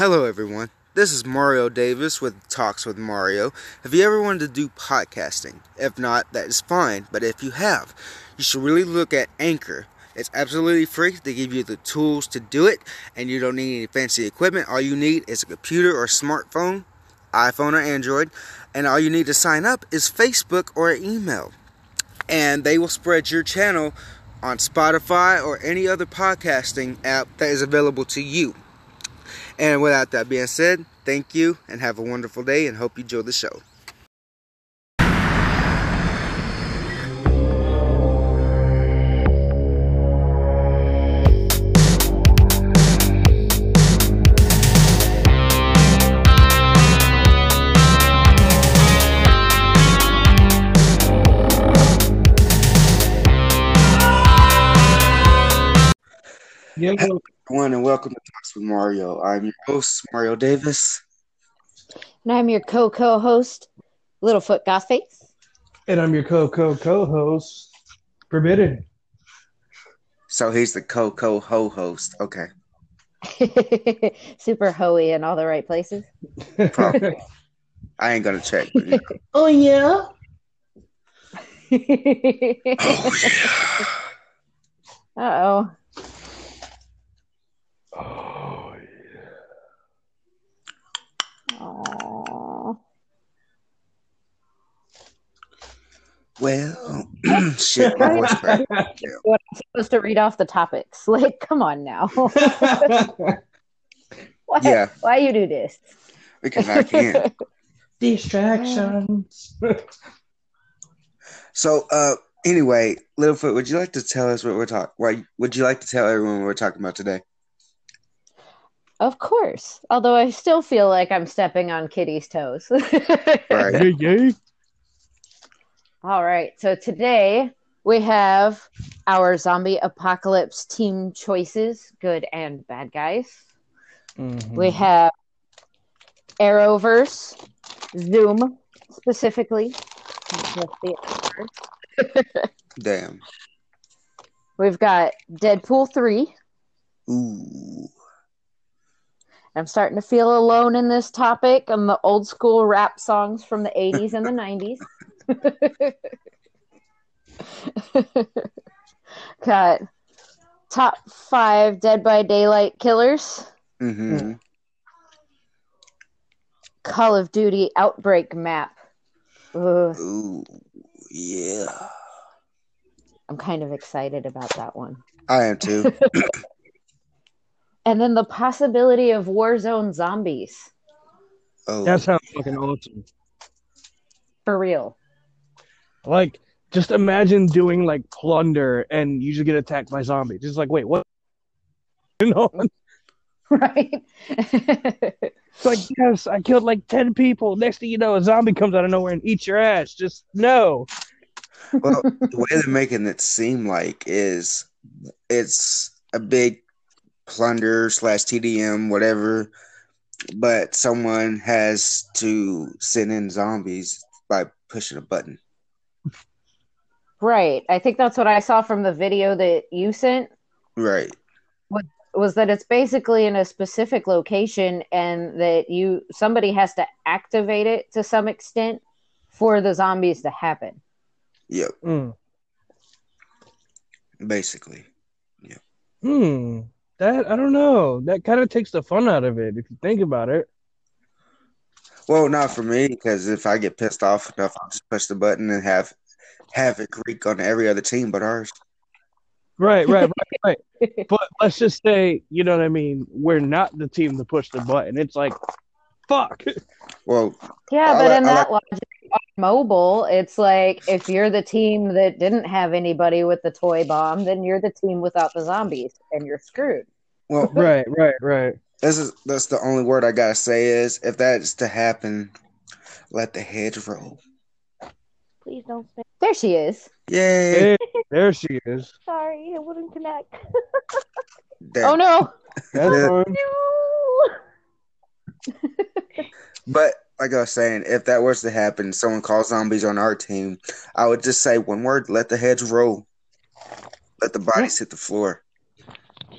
Hello, everyone. This is Mario Davis with Talks with Mario. Have you ever wanted to do podcasting? If not, that is fine. But if you have, you should really look at Anchor. It's absolutely free. They give you the tools to do it, and you don't need any fancy equipment. All you need is a computer or smartphone, iPhone or Android, and all you need to sign up is Facebook or email. And they will spread your channel on Spotify or any other podcasting app that is available to you. And without that being said, thank you and have a wonderful day and hope you enjoy the show. Yeah, Everyone and welcome to Talks with Mario. I'm your host, Mario Davis. And I'm your co co host, Littlefoot Gothface. and I'm your co co co host, Forbidden. So he's the co co ho host. Okay. Super hoey in all the right places. Probably. I ain't gonna check. But, you know. oh yeah. uh oh. Oh Aw. Well, shit, my voice cracked. Yeah. What I'm supposed to read off the topics? Like, come on now. yeah. why, Yeah. why you do this? Because I can't. Distractions. So, uh, anyway, Littlefoot, would you like to tell us what we're talking? Why would you like to tell everyone what we're talking about today? Of course. Although I still feel like I'm stepping on Kitty's toes. Right. yeah. All right. So today we have our zombie apocalypse team choices, good and bad guys. Mm-hmm. We have Arrowverse, Zoom specifically. Just the Arrowverse. Damn. We've got Deadpool 3. Ooh. I'm starting to feel alone in this topic on the old school rap songs from the 80s and the 90s. got top five Dead by Daylight killers. Mm-hmm. Call of Duty Outbreak map. Ugh, Ooh. Yeah. I'm kind of excited about that one. I am too. And then the possibility of Warzone zombies. Oh. That sounds fucking awesome. For real. Like, just imagine doing like plunder and you just get attacked by zombies. Just like, wait, what? You know, Right? it's like, yes, I killed like 10 people. Next thing you know, a zombie comes out of nowhere and eats your ass. Just no. well, the way they're making it seem like is it's a big plunder slash TDM, whatever, but someone has to send in zombies by pushing a button. right. I think that's what I saw from the video that you sent. Right. was that it's basically in a specific location and that you somebody has to activate it to some extent for the zombies to happen. Yep. Mm. Basically. Hmm. That I don't know. That kind of takes the fun out of it if you think about it. Well, not for me, because if I get pissed off enough, I'll just push the button and have havoc wreak on every other team but ours. Right, right, right, right. But let's just say, you know what I mean. We're not the team to push the button. It's like, fuck. Well, Yeah, I but like- in I that logic, on mobile, it's like if you're the team that didn't have anybody with the toy bomb, then you're the team without the zombies, and you're screwed. well, Right, right, right. this is that's the only word I gotta say is if that's to happen, let the hedge roll. Please don't. Say- there she is. Yay! Hey, there she is. Sorry, it wouldn't connect. There. oh no! That's Yeah. fine. But like I was saying, if that was to happen, someone calls zombies on our team, I would just say one word: let the heads roll. Let the bodies hit the floor.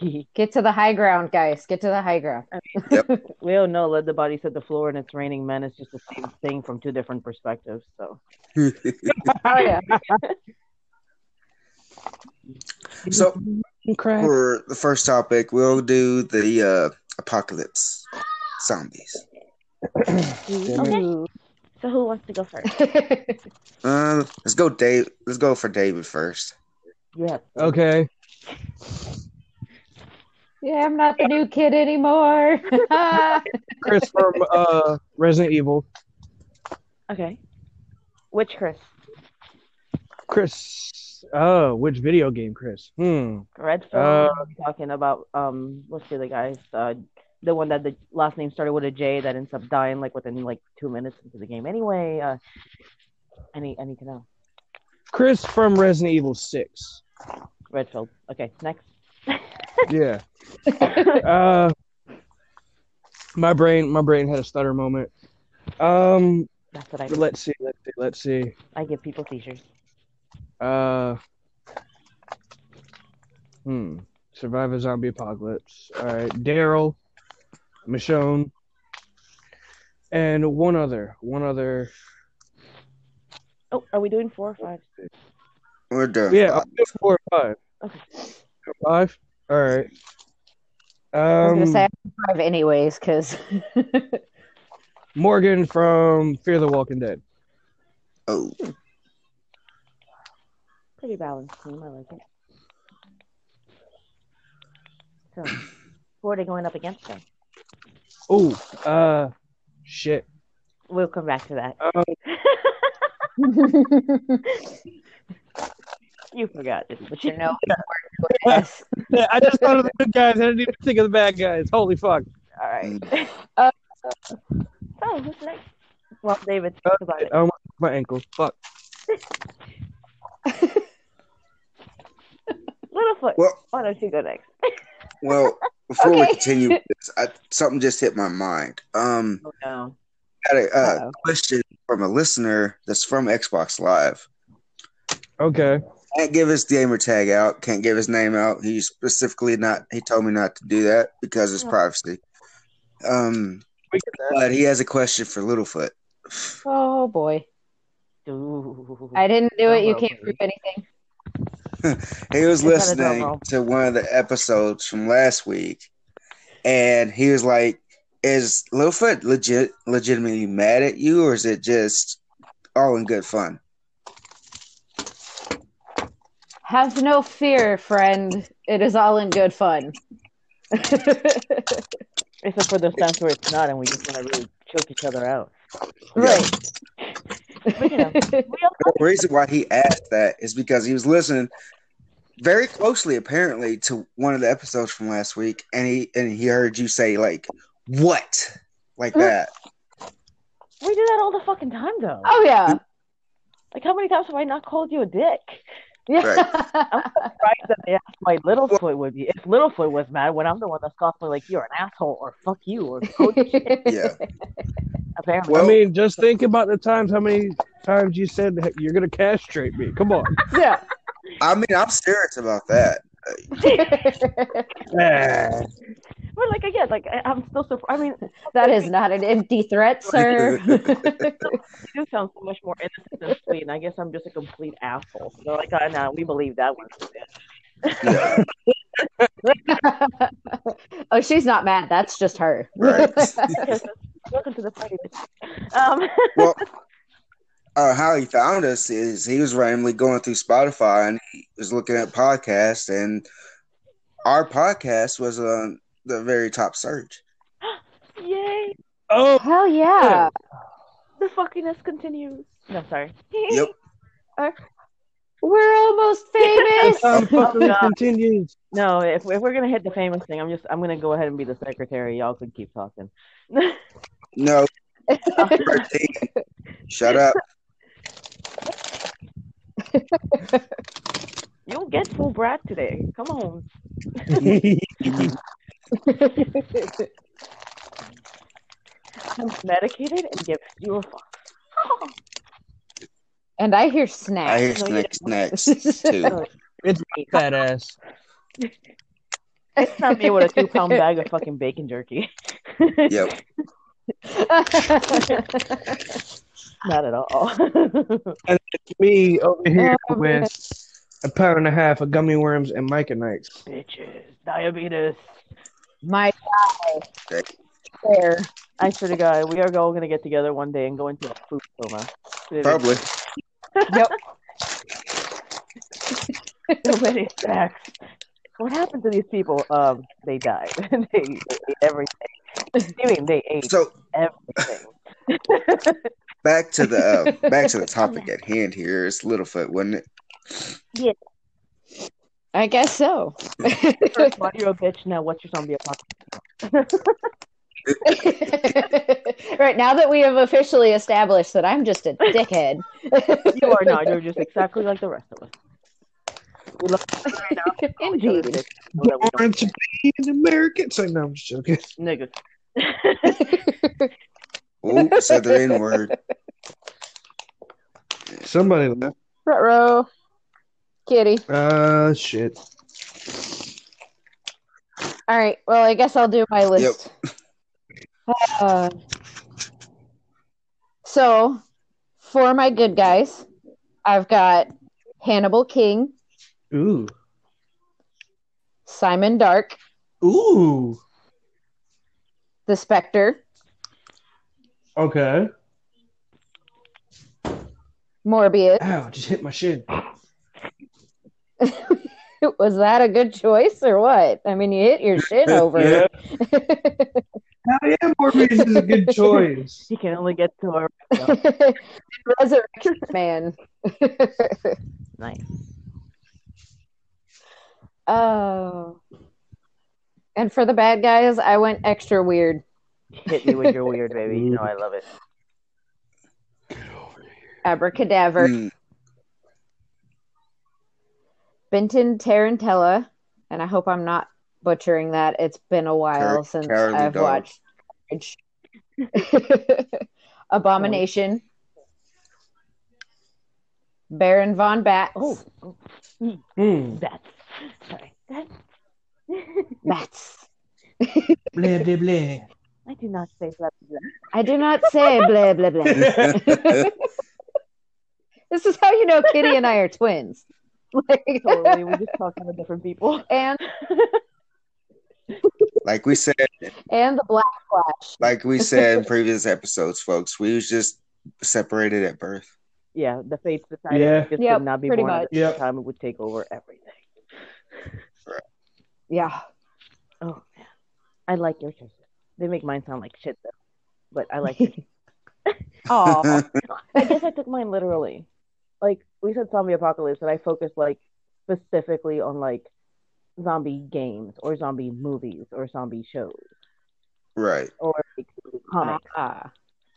Get to the high ground, guys. Get to the high ground. we all know let the bodies hit the floor and it's raining men. It's just the same thing from two different perspectives. So Oh yeah. so Crap. for the first topic, we'll do the uh, apocalypse zombies. Okay. So who wants to go first? Uh, let's go, Dave. Let's go for David first. Yeah. Okay. yeah, I'm not the new kid anymore. Chris from uh Resident Evil. Okay. Which Chris? Chris. Oh, which video game, Chris? Hmm. Red Uh, Phone. talking about um, what's the other guy's? Uh, the one that the last name started with a J that ends up dying like within like two minutes into the game. Anyway, uh, any any to know? Chris from Resident Evil Six. Redfield. Okay, next. Yeah. uh, my brain, my brain had a stutter moment. Um, That's what I do. let's see, let's see, let's see. I give people seizures. Uh, hmm. Survive a zombie apocalypse. All right, Daryl, Michonne, and one other, one other. Oh, are we doing four or five? We're done. Yeah, I'll do four or five. Okay. Five. All right. I was gonna Um, say five anyways, because Morgan from Fear the Walking Dead. Oh, Pretty balanced team. I like it. So, who are they going up against then? Oh, uh, shit. We'll come back to that. Um, you forgot, didn't you? you know, yes. yeah, I just thought of the good guys. I didn't even think of the bad guys. Holy fuck. All right. Uh, so, who's next? Well, David, talk about it. Oh, my, my ankle. Fuck. Littlefoot. well, Why don't you go next? well. Before we continue this, I, something just hit my mind. Um, Oh, no. I had a uh, question from a listener that's from Xbox Live. Okay. Can't give his gamer tag out. Can't give his name out. He specifically not. He told me not to do that because it's Oh. privacy. Um, We get that. but he has a question for Littlefoot. Oh boy, Ooh. I didn't do it. You can't okay. prove anything. He was It's not a drum listening to one of the episodes from last week, and he was like, "Is Littlefoot legit, legitimately mad at you, or is it just all in good fun?" Have no fear, friend. It is all in good fun. Except for those times where it's not, and we just want to really choke each other out. Right. But, you know, all The reason why he asked that is because he was listening very closely, apparently, to one of the episodes from last week, and he and he heard you say like, "What?" like mm-hmm. that. we do that all the fucking time, though. oh yeah. Like, how many times have I not called you a dick? Yeah. Right? That they asked my Littlefoot would be. If Littlefoot was mad, when I'm the one that's constantly like, "You're an asshole," or "Fuck you," or Yeah. apparently. Well- I mean, just think about the times how many times you said that you're gonna castrate me. Come on. yeah. I mean, I'm serious about that. But like again, like I, I'm still so. I mean, that is not an empty threat, sir. you do sound so much more innocent than sweet, and I guess I'm just a complete asshole. So like, uh, nah, we believe that one. Yeah, oh, she's not mad. That's just her. right. Welcome to the party. Um, well, uh, how he found us is he was randomly going through Spotify and he was looking at podcasts, and our podcast was on the very top search. yay! Oh, Hell yeah. The fuckiness continues. No, sorry. Yep. We're almost famous. um, fucking God. continues. No, if, if we're gonna hit the famous thing, I'm just I'm gonna go ahead and be the secretary. Y'all could keep talking. No, Shut up. You'll get full brat today. Come on. I'm medicated and give you a fuck. and I hear snacks. I hear No, you snacks next too. it's fat ass. It's not me with a two pound bag of fucking bacon jerky. Yep. Not at all. Me over here Oh, man. with a pound and a half of gummy worms and Mike and Ikes. Bitches, diabetes. My guy. There. I swear to God, we are all gonna get together one day and go into a food coma. Probably. Yep. so many snacks. What happened to these people? Um, they died. they, they ate everything. I mean, they ate So everything. Back to the uh, back to the topic at hand here. It's Littlefoot, wasn't it? I guess so. First one, you're a bitch. Now, what's your zombie apocalypse? right now that we have officially established that I'm just a dickhead. You are not. You're just exactly like the rest of us. We love each other right now. Call each Indeed. bitches so that we Born to be an American. So no, I'm just joking. don't- Niggas. Oh, said the N word. Somebody left. Row. Kitty. Uh, shit. All right. Well, I guess I'll do my list. Uh, so, for my good guys, I've got Hannibal King, Ooh. Simon Dark, Ooh. The Spectre, Okay. Morbius. Ow, just hit my shin. Was that a good choice or what? I mean, you hit your shin over. Yeah. Hell yeah, Morbius is a good choice. He can only get to our. Resurrection Man. Nice. Oh. And for the bad guys, I went extra weird. Hit me with your weird, baby. You know I love it. Abracadabra, Mm, Benton Tarantella, and I hope I'm not butchering that. It's been a while Car- since Cowardly I've Dog. watched. Abomination, Baron von Bats, Oh, oh Mm. that's sorry. That Bats. Blah, blah, blah. I do not say blah blah. I do not say blah blah blah. this is how you know Kitty and I are twins. Like. Totally, we just talk to different people. and like we said, and the Black Flash. like we said in previous episodes, folks, we was just separated at birth. Yeah, the fates decided Yeah. if this Yep, could not be pretty born at much. the Yep. time, it would take over everything. Yeah. Oh man, I like your choices. They make mine sound like shit though, but I like it. Oh, I guess I took mine literally. Like we said, zombie apocalypse, and I focused like specifically on like zombie games or zombie movies or zombie shows right. or like comics. ah.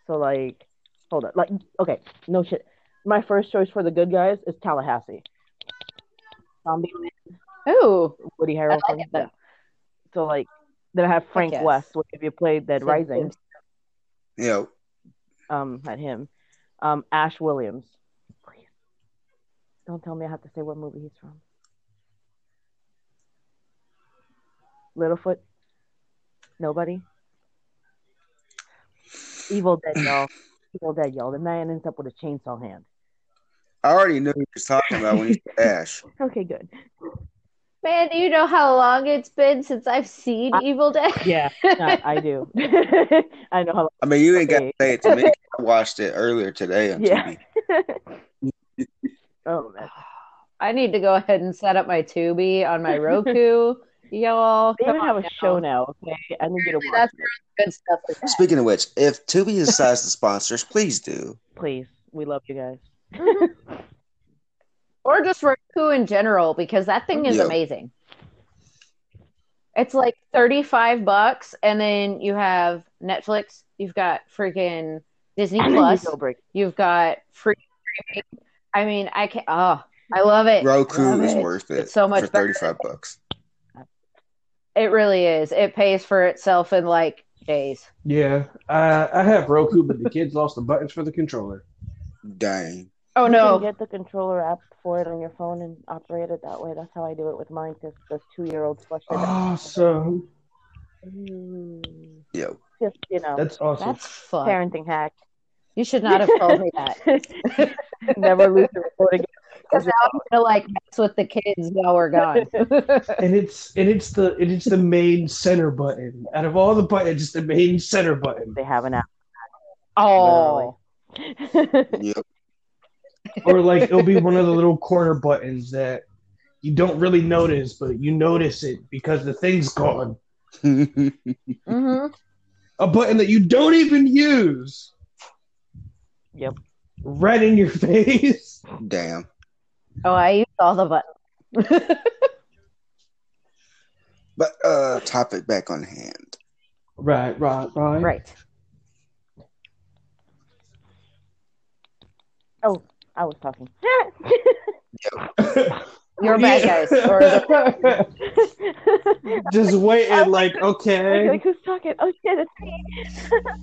So like, hold on, like okay, no shit. My first choice for the good guys is Tallahassee. Zombie Ooh. Woody I like Harrelson. Yeah. So like, then I have Frank yes. West. Which if you played Dead Rising, yeah, um, had him. Um, Ash Williams. Please, don't tell me I have to say what movie he's from. Littlefoot. Nobody. Evil Dead, y'all. Evil Dead, y'all. The man ends up with a chainsaw hand. I already knew what he was talking about when you said Ash. Okay, good. Man, do you know how long it's been since I've seen Evil Dead? Yeah, I, I do. I know how. I mean, you ain't got to say it to me. I watched it earlier today on Yeah. TV. oh man, I need to go ahead and set up my Tubi on my Roku. Y'all, they come even on have a show now. Okay, I need you to watch That's it, good stuff. like. Speaking of which, if Tubi decides to sponsor us, please do. please. We love you guys. Or just Roku in general, because that thing is Yeah. amazing. It's like 35 bucks, and then you have Netflix, you've got freaking Disney Plus, you've got free streaming. I mean, I can't, oh, I love it. Roku Love is it. worth it It's so much for better. 35 bucks. It really is. It pays for itself in like days. Yeah, I I have Roku, but the kids lost the buttons for the controller. Dang. Oh you no. can get the controller app for it on your phone and operate it that way. That's how I do it with mine because the two-year-olds flushed it down. Awesome. Mm, Yo. Just you know, That's awesome. That's fun. parenting hack. You should not have told me that. Never lose the report again. Because now I'm gonna like mess with the kids while we're gone. and it's and it's the and it's the main center button. Out of all the buttons, it's the main center button. They have an app. oh. Yep. Or like it'll be one of the little corner buttons that you don't really notice, but you notice it because the thing's gone. hmm A button that you don't even use. Yep. Right in your face. Damn. Oh, I used all the buttons. But uh topic back on hand. Right, right, right. right. I was talking. You're bad guys. Or Just waiting, like, okay. like who's talking? Oh shit, it's me.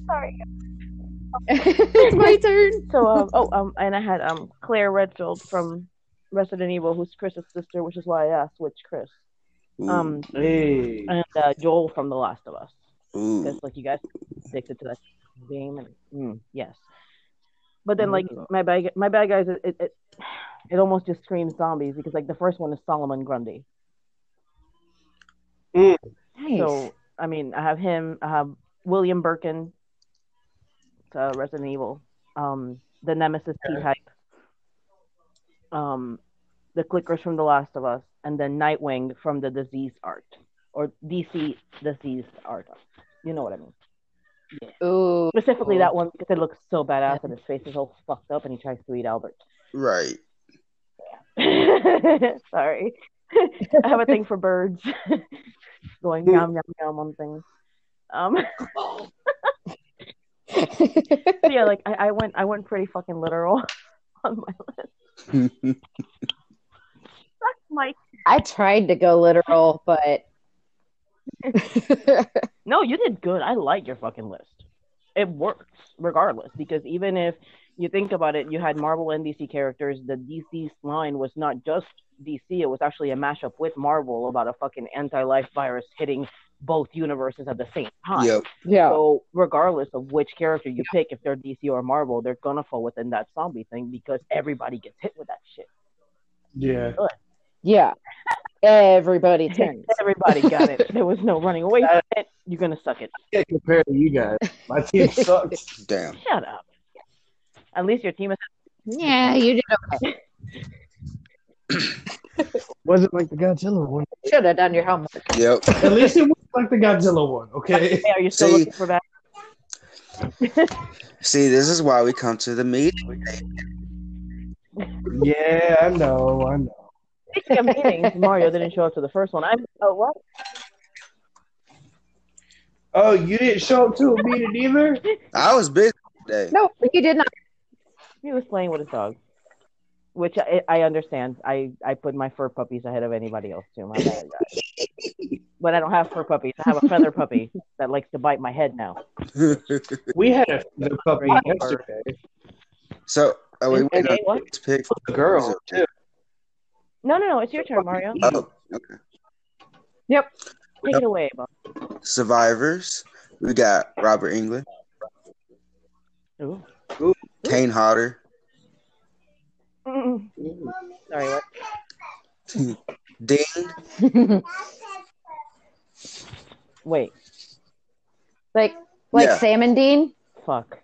Sorry. it's my turn. So um oh um and I had um Claire Redfield from Resident Evil, who's Chris's sister, which is why I asked which Chris. Um Hey. and uh, Joel from The Last of Us. Because like you guys addicted to that game and mm, yes. But then like my bad my bad guys it, it it it almost just screams zombies because like the first one is Solomon Grundy. Nice. So I mean, I have him. I have William Birkin, uh, Resident Evil, um, the Nemesis T type, um, the Clickers from The Last of Us, and then Nightwing from the Disease Art or DC Disease Art. You know what I mean? Ooh. Specifically that one because it looks so badass and his face is all fucked up and he tries to eat Albert. Right. Yeah. Sorry, I have a thing for birds going yum yum yum on things. Um. yeah, like I, I went I went pretty fucking literal on my list. That's my I tried to go literal, but No, you did good. I like your fucking list. It works regardless because even if you think about it, you had Marvel and DC characters. The DC line was not just DC; it was actually a mashup with Marvel about a fucking anti-life virus hitting both universes at the same time. yep. yeah. So regardless of which character you pick, if they're DC or Marvel, they're gonna fall within that zombie thing because everybody gets hit with that shit. Yeah. Yeah. Everybody turns. Everybody got it. There was no running away from it. You're gonna suck it. can't compare to you guys. My team sucks. Damn. Shut up. At least your team is Yeah, you did okay. Wasn't like the Godzilla one. Should have done your homework. Yep. At least it was like the Godzilla one, okay? Hey, are you still See- looking for that? See, this is why we come to the meeting. Yeah, I know, I know. Speaking of meetings, Mario didn't show up to the first one. I'm oh what? Oh, you didn't show up to a meeting either? I was busy today. No, you did not. He was playing with his dog. Which I, I understand. I, I put my fur puppies ahead of anybody else too. My bad, guys. But I don't have fur puppies. I have a feather puppy that likes to bite my head now. We had a feather puppy yesterday. so, are we waiting Okay, on what? this pick? The girl, too. No, no, no. It's your turn, Mario. Oh, okay. Yep. Take it away, Bob. Survivors. We got Robert Englund, Ooh. Kane Hodder, Sorry, what? Dean. Wait. like like Yeah. Salmon Dean. Fuck.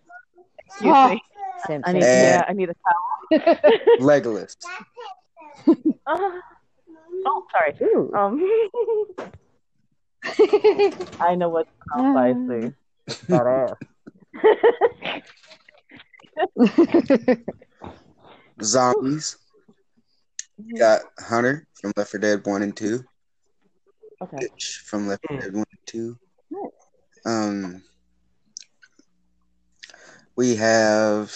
Excuse Oh. me. Same I need, thing. Yeah, I need a towel. Legolas. Uh, oh, sorry. Ooh. Um, I know what I see. That ass. Zombies. We got Hunter from Left 4 Dead 1 and 2. Okay. Bitch from Left 4 Dead 1 and 2. Um, we have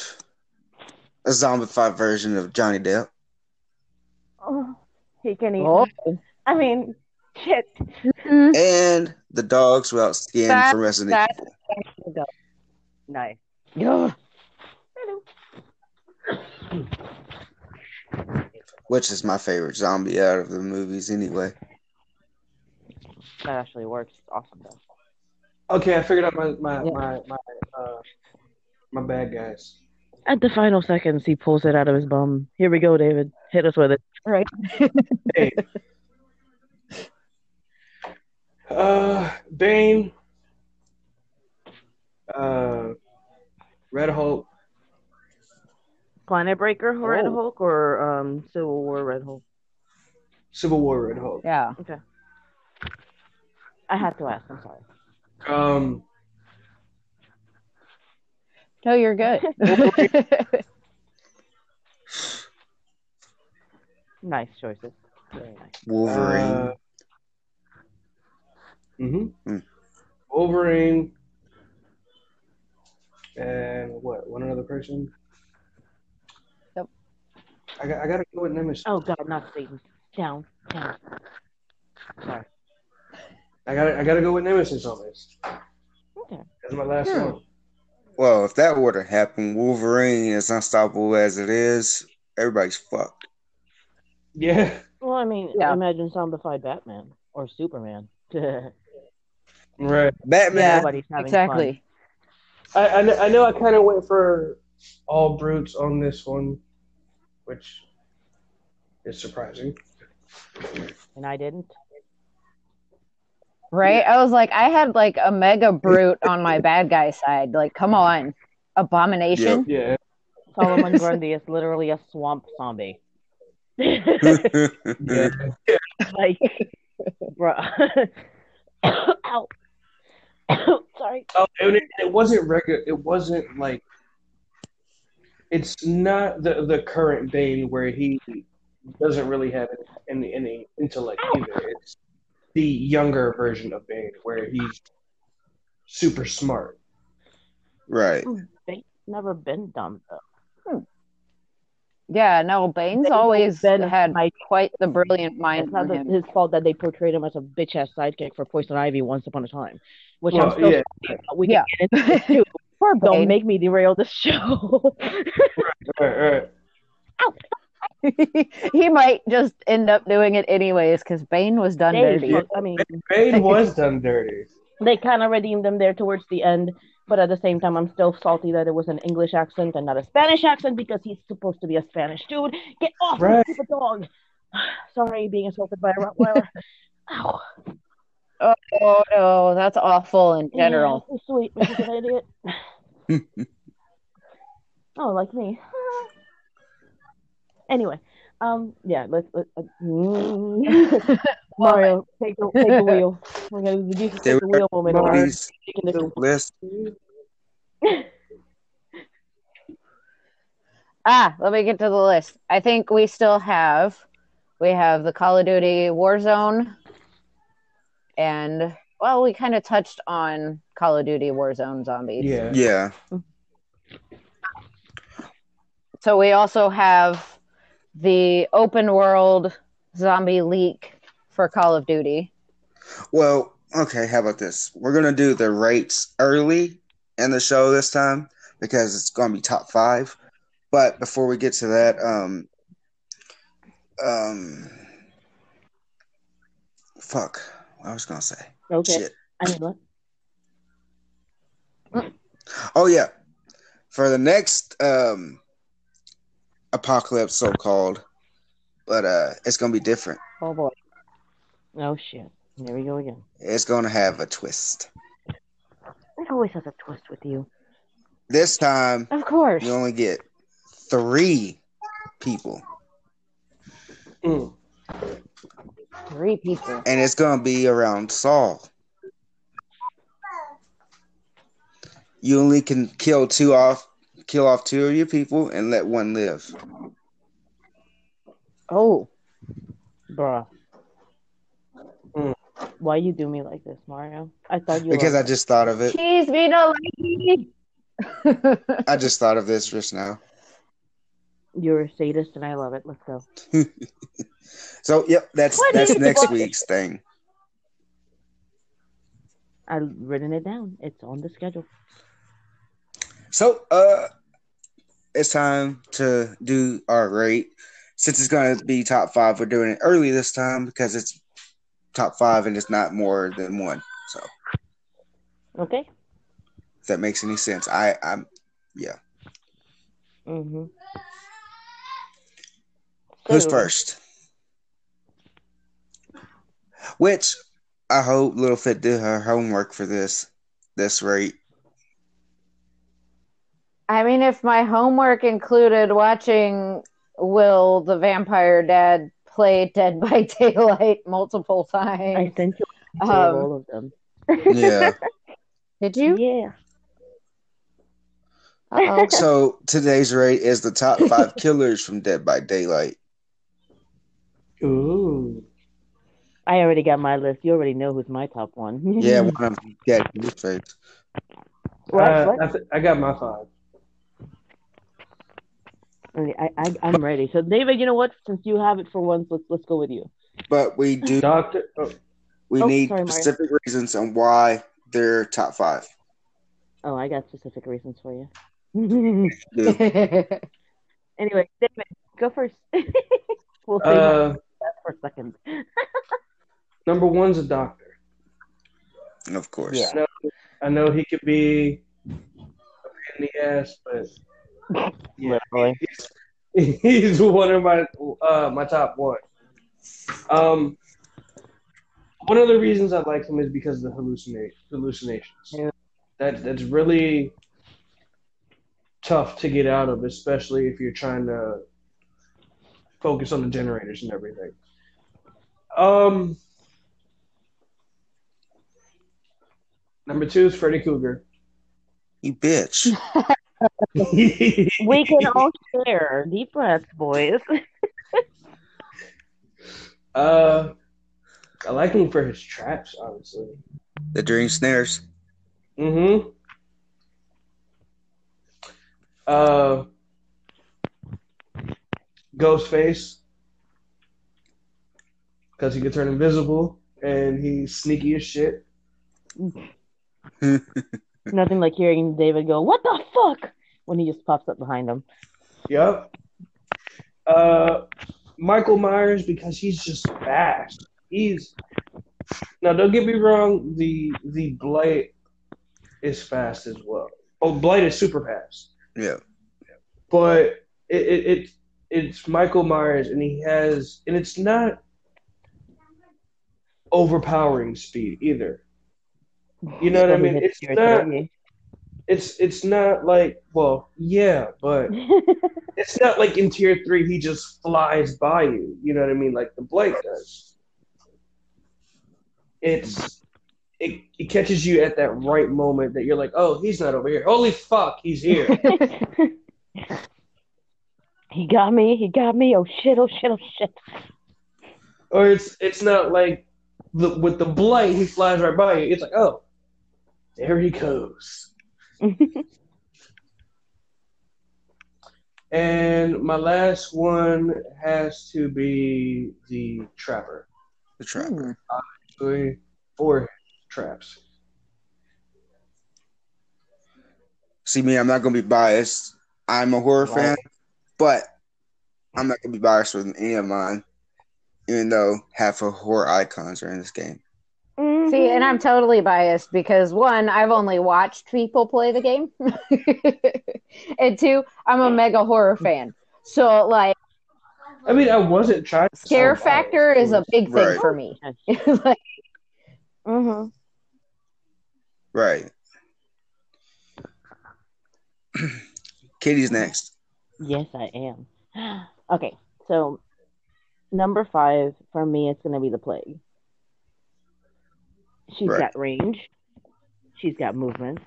a zombified version of Johnny Depp. Oh, he can eat. Oh. I mean, shit. And the dogs without skin That- from Resident Evil. Nice. Yeah. which is my favorite zombie out of the movies anyway. That actually works. It's awesome though. Okay, I figured out my my Yeah. my my, uh, my bad guys. At the final seconds, he pulls it out of his bum. Here we go, David. Hit us with it. Right. Hey. uh, Bane. Uh, Red Hulk. Planet Breaker Red Oh. Hulk or um Civil War Red Hulk? Civil War Red Hulk. Yeah. Okay. I had to ask. I'm sorry. Um, No, you're good. Nice choices. Very nice. Wolverine. Uh, hmm Mm. Wolverine. And what? One other person. Yep. I got. I got to go with Nemesis. Oh God, not Satan. Down, down. Sorry. I got. I got to go with Nemesis on this. Okay. That's my last Hmm. one. Well, if that were to happen, Wolverine is unstoppable as it is. Everybody's fucked. Yeah. Well, I mean, Yeah. imagine zombified Batman or Superman. Right. Batman. Nobody's having exactly. I. I, kn- I know. I kind of went for all brutes on this one, which is surprising. and I didn't. Right? I was like, I had like a mega brute on my bad guy side. Like, come on. Abomination. Yeah. Solomon Grundy is literally a swamp zombie. Yeah. like, bro. Ow. Sorry. Oh, and it, it wasn't regular. It wasn't like. It's not the the current Bane where he doesn't really have any any intellect either. It's the younger version of Bane where he's super smart. right. Hmm, They've never been dumb though. Hmm. Yeah, no, Bane's Bane's always been had like- quite the brilliant mind It's not for him. his fault that they portrayed him as a bitch ass sidekick for Poison Ivy once upon a time. Which Well, I'm still yeah. we can Yeah. get into this too. Don't make me derail the show. Right, right. he might just end up doing it anyways because Bane was done They- dirty. I mean, Bane was done dirty. they kind of redeemed him there towards the end, but at the same time, I'm still salty that it was an English accent and not a Spanish accent because he's supposed to be a Spanish dude. Get off Right. me, dog! Sorry, being assaulted by a Rottweiler. Ow. Oh no, that's awful in general. Yeah, so sweet, Mrs. an idiot. oh, like me. Anyway, um, yeah, let's. let uh, Mario, take the take the wheel. We're gonna do this take the wheel were moment. Mario, taking the- list. Ah, let me get to the list. I think we still have we have the Call of Duty Warzone and well, we kind of touched on Call of Duty Warzone zombies. Yeah. Yeah. So we also have the open world zombie leak for Call of Duty. Well, okay, how about this? We're gonna do the rates early in the show this time because it's gonna be top five. But before we get to that, um um fuck. I was gonna say. Okay. Shit. I mean, what? Oh yeah. For the next um apocalypse so called. But uh it's gonna be different. Oh boy. Oh shit! There we go again. It's gonna have a twist. It always has a twist with you. This time Of course. you only get three people. Mm. Three people. and it's gonna be around Saul. You only can kill two off, kill off two of your people, and let one live. Oh. Bruh. Mm. Why you do me like this, Mario? I thought you Because were I just thought of it. Cheese me no lady. I just thought of this just now. you're a sadist and I love it. Let's go. So, yep, that's What that's next it? week's thing. I've written it down. It's on the schedule. So, uh, it's time to do our rate. since it's going to be top five, we're doing it early this time because it's top five and it's not more than one. So Okay. if that makes any sense, I I'm yeah. Mm-hmm. Who's first? Which I hope Littlefoot did her homework for this this rate. I mean, if my homework included watching Will the vampire dad play Dead by Daylight multiple I times, sent you a picture of Um, all of them. Yeah. did you? Yeah. Uh-oh. so today's rate is the top five killers from Dead by Daylight. Ooh. I already got my list. You already know who's my top one. Yeah, one of them got your Uh. I, th- I got my five. Okay, I, I, I'm ready. So, David, you know what? Since you have it for once, let's let's go with you. But we do Doctor. Oh, we Oh, need sorry, Mario. specific reasons on why they're top five. Oh, I got specific reasons for you. Anyway, David, go first. we'll save uh, that for a second. number one's a doctor. Of course. Yeah. I know, I know he could be a pain in the ass, but yeah, Literally. he's one of my uh, my top one. Um, one of the reasons I like him is because of the hallucinate hallucinations. Yeah. That that's really tough to get out of, especially if you're trying to focus on the generators and everything. Um, number two is Freddy Krueger. You bitch. We can all share. Deep breaths, boys. Uh, I like him for his traps, honestly. The dream snares. Mm-hmm. Uh, Ghostface, because he could turn invisible and he's sneaky as shit. Nothing like hearing David go, "What the fuck?" when he just pops up behind him. Yep. Uh, Michael Myers because he's just fast. He's now. Don't get me wrong. The the blight is fast as well. Oh, blight is super fast. yeah. but it, it, it it's Michael Myers, and he has, and it's not overpowering speed either. You know what I mean? It's not. It's it's not like well, yeah, but it's not like in tier three he just flies by you. You know what I mean? Like the Blight does. It's it, it catches you at that right moment that you're like, oh, he's not over here. Holy fuck, he's here. he got me. He got me. Oh shit! Oh shit! Oh shit! or it's it's not like the with the blight he flies right by you. It's like, oh, there he goes. And my last one has to be the trapper. The trapper. Hmm. Actually, four traps. See me, I'm not gonna be biased. I'm a horror Right. fan, but I'm not gonna be biased with any of mine, even though half of horror icons are in this game. See, and I'm totally biased because one, I've only watched people play the game, and two, I'm a mega horror fan. So, like, I mean, I wasn't trying. to scare factor biased. is a big thing Right. for me. Like, Mm-hmm. Right. Katie's next. Yes, I am. Okay, so number five for me, it's gonna be the plague. She's Right. got range. She's got movement.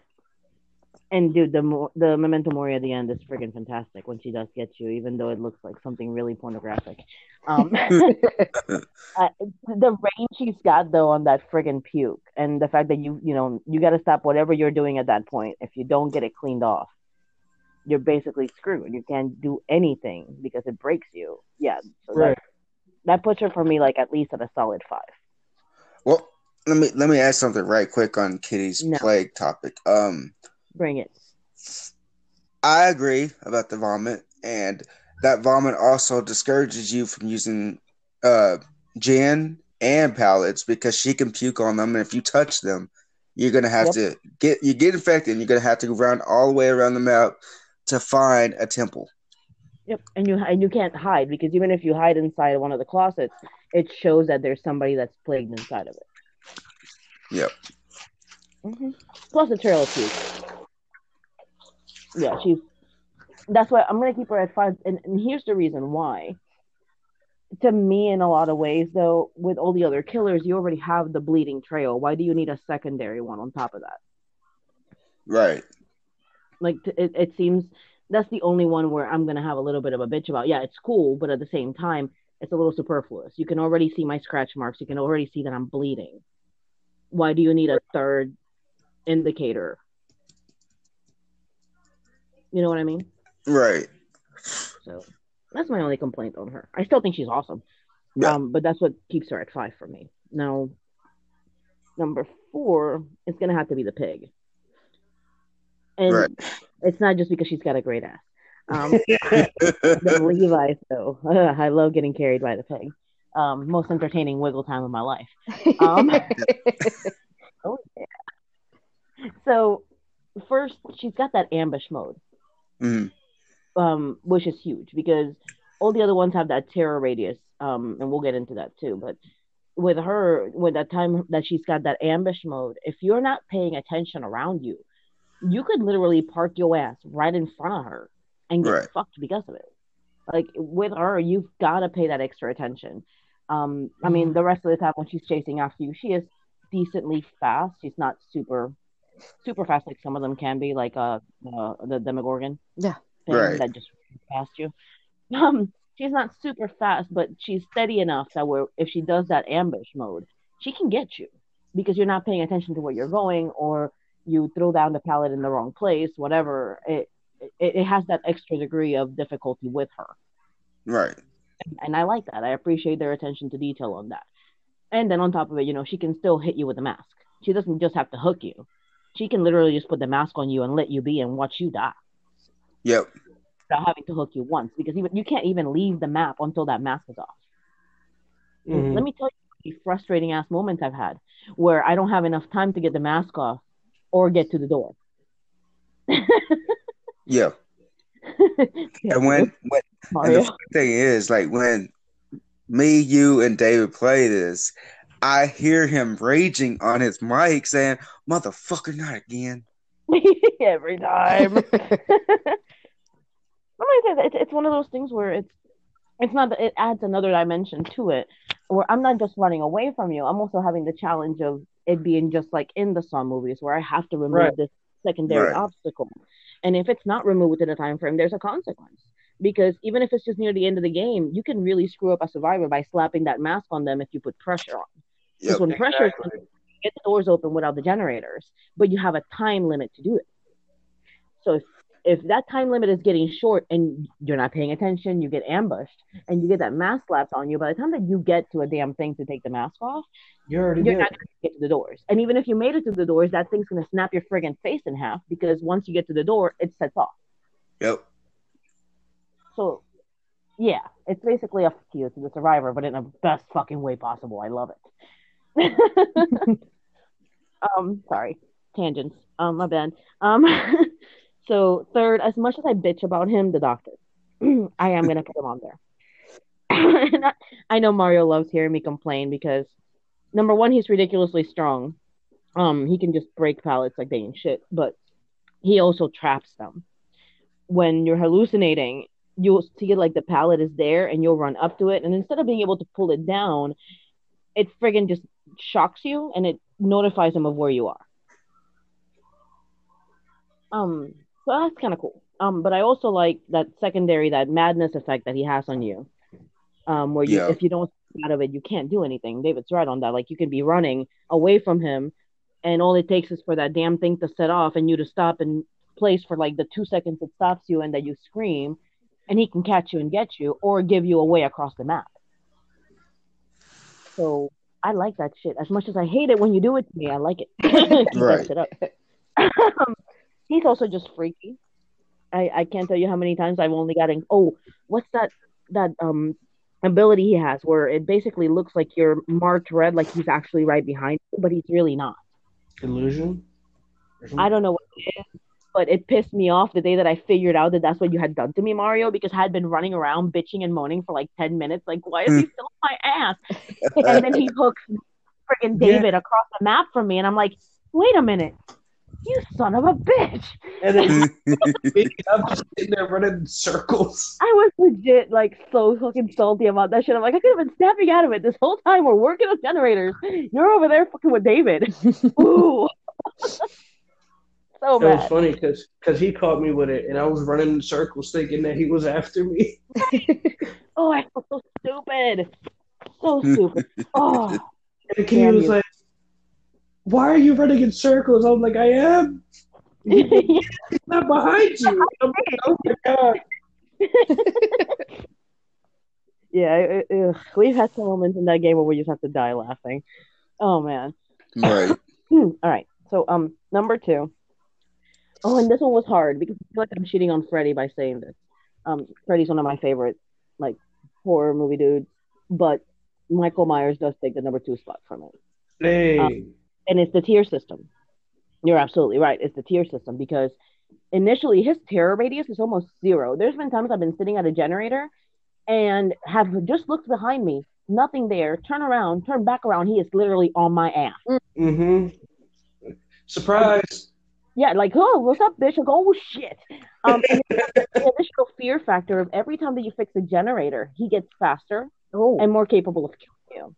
And dude, the the memento mori at the end is friggin' fantastic when she does get you, even though it looks like something really pornographic. Um, uh, the range she's got though on that friggin' puke, and the fact that you you know you got to stop whatever you're doing at that point. If you don't get it cleaned off, you're basically screwed. You can't do anything because it breaks you. Yeah, so Right. that, that puts her for me like at least at a solid five. Well, let me let me add something right quick on Kitty's No. plague topic. Um, Bring it. I agree about the vomit, and that vomit also discourages you from using uh, gin and pallets because she can puke on them, and if you touch them, you're gonna have Yep. to get you get infected, and you're gonna have to go around all the way around the map to find a temple. Yep, and you and you can't hide because even if you hide inside one of the closets, it shows that there's somebody that's plagued inside of it. Yep. hmm Plus the trail of puke. Yeah, she's. That's why I'm gonna keep her at five, and, and here's the reason why. To me, in a lot of ways, though, with all the other killers, you already have the bleeding trail. Why do you need a secondary one on top of that? Right. Like it, it seems that's the only one where I'm gonna have a little bit of a bitch about. Yeah, it's cool, but at the same time, it's a little superfluous. You can already see my scratch marks. You can already see that I'm bleeding. Why do you need a third indicator? You know what I mean? Right. So that's my only complaint on her. I still think she's awesome. Yeah. Um, but that's what keeps her at five for me. Now, number four is gonna have to be the pig. And Right. it's not just because she's got a great ass. Um, the Levi, though, I love getting carried by the pig. Um, most entertaining wiggle time of my life. Um, oh yeah. So first, she's got that ambush mode, Mhm. um, which is huge because all the other ones have that terror radius, um, and we'll get into that too. But with her, with that time that she's got that ambush mode, if you're not paying attention around you, you could literally park your ass right in front of her and get Right. fucked because of it. Like with her, you've got to pay that extra attention. Um, I mean, the rest of the time when she's chasing after you, she is decently fast. She's not super, super fast like some of them can be, like uh, uh the Demogorgon. Yeah. thing Right. That just past you. Um, she's not super fast, but she's steady enough that where if she does that ambush mode, she can get you because you're not paying attention to where you're going or you throw down the pallet in the wrong place, whatever. It it, it has that extra degree of difficulty with her Right. And I like that. I appreciate their attention to detail on that. And then on top of it, you know, she can still hit you with a mask. She doesn't just have to hook you. She can literally just put the mask on you and let you be and watch you die Yep. without having to hook you once because even you can't even leave the map until that mask is off. Mhm. Let me tell you the frustrating ass moments I've had where I don't have enough time to get the mask off or get to the door. Yeah. And when, when and the thing is, like when me, you, and David play this, I hear him raging on his mic saying, "Motherfucker, not again." every time. I'm gonna say that it's, it's one of those things where it's it's not that it adds another dimension to it. Where I'm not just running away from you. I'm also having the challenge of it being just like in the Saw movies, where I have to remove Right. this secondary Right. obstacle, and if it's not removed within a time frame, there's a consequence. Because even if it's just near the end of the game, you can really screw up a survivor by slapping that mask on them if you put pressure on. Because Yep. when pressure is Exactly. get the doors open without the generators, but you have a time limit to do it. So if, if that time limit is getting short and you're not paying attention, you get ambushed and you get that mask slapped on you. By the time that you get to a damn thing to take the mask off, You already you're did. not going to get to the doors. And even if you made it to the doors, that thing's going to snap your friggin' face in half because once you get to the door, it sets off. Yep. So, yeah, it's basically up to you to the survivor, but in the best fucking way possible. I love it. um, sorry, tangents. Um, my bad. Um, so third, as much as I bitch about him, the doctor, I am gonna put him on there. I, know Mario loves hearing me complain because number one, he's ridiculously strong. Um, he can just break pallets like they ain't shit, but he also traps them. When you're hallucinating, you'll see like the pallet is there and you'll run up to it and instead of being able to pull it down it friggin just shocks you and it notifies him of where you are um so that's kind of cool um but i also like that secondary that madness effect that he has on you um where you Yeah. if you don't out of it you can't do anything david's right on that like you can be running away from him and all it takes is for that damn thing to set off and you to stop in place for like the two seconds it stops you and that you scream and he can catch you and get you or give you away across the map. So I like that shit. As much as I hate it when you do it to me, I like it. Right. um, he's also just freaky. I, I can't tell you how many times I've only gotten. Oh, what's that that um ability he has where it basically looks like you're marked red, like he's actually right behind you, but he's really not. Illusion. I don't know what it is, but it pissed me off the day that I figured out that that's what you had done to me, Mario, because I had been running around bitching and moaning for like 10 minutes. Like, why is he still on my ass? and then he hooks friggin' Yeah. David across the map from me, and I'm like, wait a minute. You son of a bitch. And then I'm just sitting there running in circles. I was legit like so fucking salty about that shit. I'm like, I could have been snapping out of it this whole time. We're working on generators. You're over there fucking with David. Ooh. so It was funny because he caught me with it, and I was running in circles thinking that he was after me. Oh, I feel so stupid. So stupid. Oh, And Kenny Damn was you. like, "Why are you running in circles?" I'm like, "I am. He's not behind you." I'm like, "Oh my god." yeah. it- it- ugh. We've had some moments in that game where we just have to die laughing. Oh man. right. Hmm, All right. So um number two. Oh, and this one was hard because I feel like I'm cheating on Freddy by saying this. Um, Freddy's one of my favorite like horror movie dudes, but Michael Myers does take the number two spot for me, Hey, Um, and it's the tier system. You're absolutely right. It's the tier system because initially his terror radius is almost zero. There's been times I've been sitting at a generator and have just looked behind me, nothing there. Turn around, turn back around. He is literally on my ass. mm-hmm. Surprise! Yeah, like, oh, what's up, bitch? Like, oh, shit. Um, and the initial fear factor of every time that you fix a generator, he gets faster Oh, and more capable of killing you.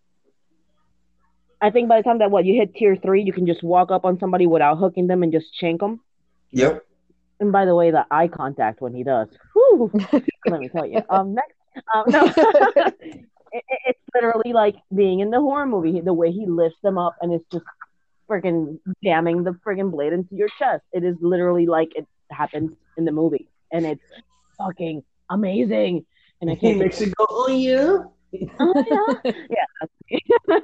I think by the time that what you hit tier three, you can just walk up on somebody without hooking them and just shank them. Yep. And by the way, the eye contact when he does, whew, let me tell you. Um, next, um, no, it, it- it's literally like being in the horror movie. The way he lifts them up and it's just freaking jamming the friggin' blade into your chest. It is literally like it happens in the movie, and it's fucking amazing. And I can't. makes it go, "Oh yeah." Oh, yeah. yeah.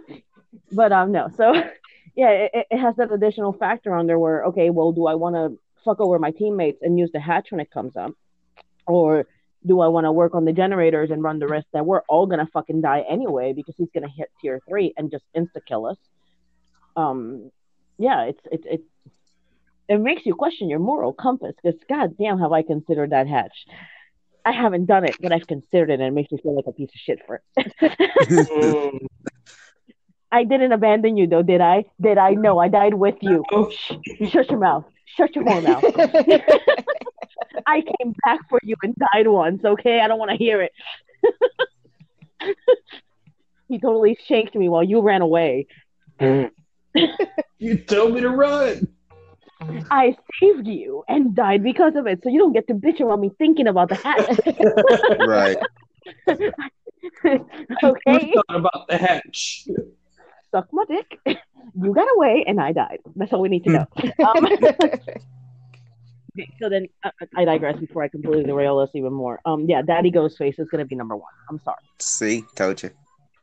But um, no. So yeah, it, it has that additional factor on there where okay, well, do I want to fuck over my teammates and use the hatch when it comes up, or do I want to work on the generators and run the risk that we're all gonna fucking die anyway because he's gonna hit tier three and just insta kill us? Um, yeah, it's it it it makes you question your moral compass because goddamn, have I considered that hatch? I haven't done it, but I've considered it, and it makes me feel like a piece of shit for it. I didn't abandon you though, did I? Did I? No, I died with you. Oh, Shh, shut your mouth. Shut your whore mouth. I came back for you and died once, okay? I don't want to hear it. he totally shanked me while you ran away. you told me to run. I saved you and died because of it, so you don't get to bitch about me thinking about the hat. Right. okay? We thought about the hatch. Suck my dick. You got away and I died. That's all we need to know. Um, Okay, so then uh, I digress before I completely derail us even more. Um, yeah, Daddy Ghostface is gonna be number one. I'm sorry. See, told you.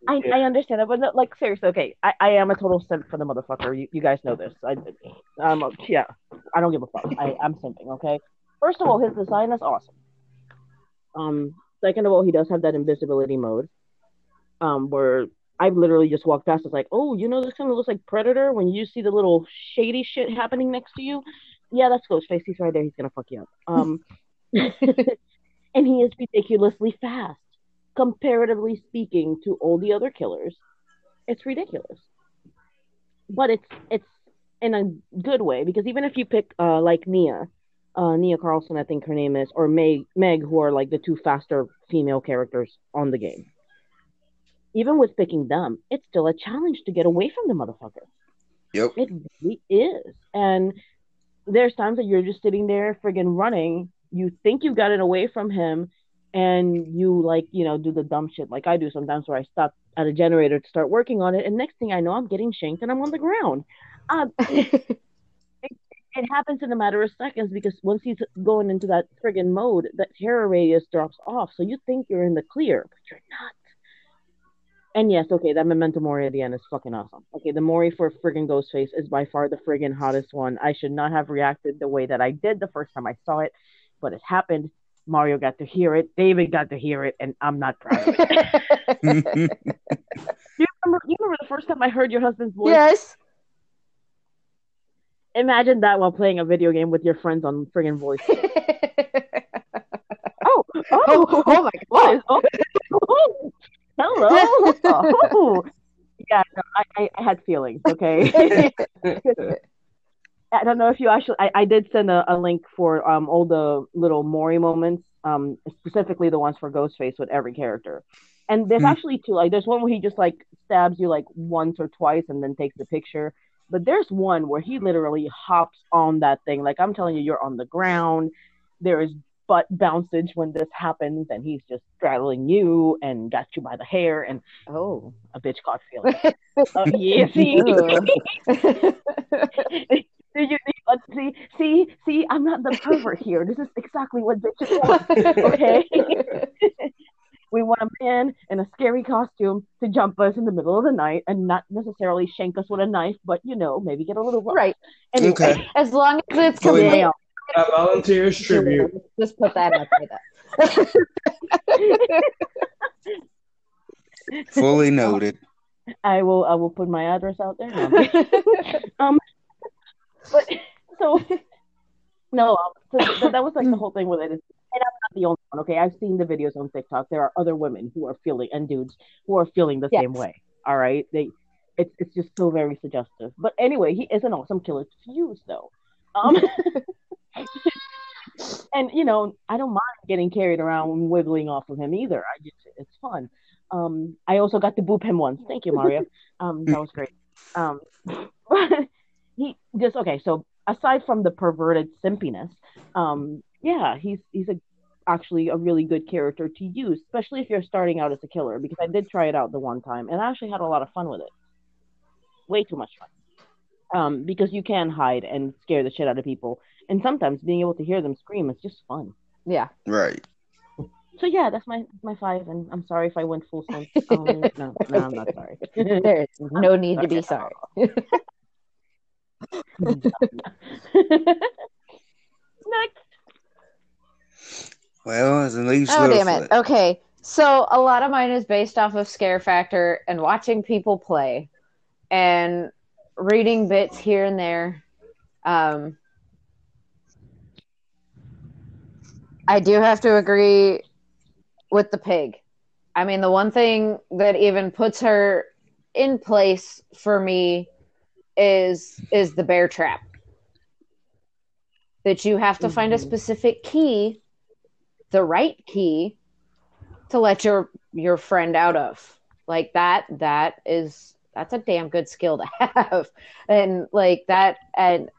I, I understand that, but no, like seriously, okay, I, I am a total simp for the motherfucker. You, you guys know this. I, um, yeah, I don't give a fuck. I, I'm simping. Okay. First of all, his design is awesome. Um, second of all, he does have that invisibility mode. Um, where I've literally just walked past. It's like, oh, you know, this kind of looks like Predator when you see the little shady shit happening next to you. Yeah, that's Ghostface. He's right there. He's gonna fuck you up. Um, and he is ridiculously fast comparatively speaking to all the other killers, it's ridiculous. But it's it's in a good way because even if you pick uh like Nea, uh Nea Karlsson, I think her name is, or Meg Meg, who are like the two faster female characters on the game. Even with picking them, it's still a challenge to get away from the motherfucker. Yep. It really is. And there's times that you're just sitting there friggin' running. You think you've got it away from him, and you like, you know, do the dumb shit like I do sometimes where I stop at a generator to start working on it. And next thing I know, I'm getting shanked and I'm on the ground. Um, it, it happens in a matter of seconds because once he's going into that friggin' mode, that terror radius drops off. So you think you're in the clear, but you're not. And yes, okay, that Memento Mori at the end is fucking awesome. Okay, the Mori for friggin' Ghostface is by far the friggin' hottest one. I should not have reacted the way that I did the first time I saw it. but it happened. Mario got to hear it. David got to hear it, and I'm not proud of it. you remember? You remember the first time I heard your husband's voice? yes. Imagine that while playing a video game with your friends on friggin' voice. oh, oh, oh, oh my god. is? Oh, oh, hello. Oh. Yeah, no, I, I, had feelings. Okay. I don't know if you actually. I, I did send a, a link for um all the little Mori moments, um specifically the ones for Ghostface with every character. And there's Hmm. actually two. Like there's one where he just like stabs you like once or twice and then takes the picture. But there's one where he literally hops on that thing. Like I'm telling you, you're on the ground. There is butt bouncage when this happens, and he's just straddling you and got you by the hair, and Oh. a bitch caught feeling. Uh, yeah, see. Do you uh, see? See? See? I'm not the pervert here. This is exactly what bitches want. Okay. we want a man in a scary costume to jump us in the middle of the night and not necessarily shank us with a knife, but you know, maybe get a little rough. right. Anyway, Okay. As long as it's Fully complete, yeah. Uh, volunteers tribute. just put that out there. Fully noted. I will. I will put my address out there. No. but so no, um, so th- that was like the whole thing with it. And I'm not the only one. Okay, I've seen the videos on TikTok. There are other women who are feeling and dudes who are feeling the Yes. same way. All right, they. It's it's just so very suggestive. But anyway, he is an awesome killer to use though. Um. and you know, I don't mind getting carried around and wiggling off of him either. I just it's fun. Um, I also got to boop him once. Thank you, Mario. Um, that was great. Um, he just okay. So aside from the perverted simpiness, um, yeah, he's he's a actually a really good character to use, especially if you're starting out as a killer. Because I did try it out the one time, and I actually had a lot of fun with it. Way too much fun. Um, because you can hide and scare the shit out of people, and sometimes being able to hear them scream is just fun. yeah. Right. So yeah, that's my my five, and I'm sorry if I went full sense. Um, no, no, I'm not sorry. There's no need to be sorry. Next. Well, as at least Oh damn it. Littlefoot. Okay. So a lot of mine is based off of scare factor and watching people play and reading bits here and there. Um I do have to agree with the pig. I mean, the one thing that even puts her in place for me is is the bear trap. That you have to find a Mhm. specific key, the right key, to let your your friend out of. Like that that is that's a damn good skill to have. And like that and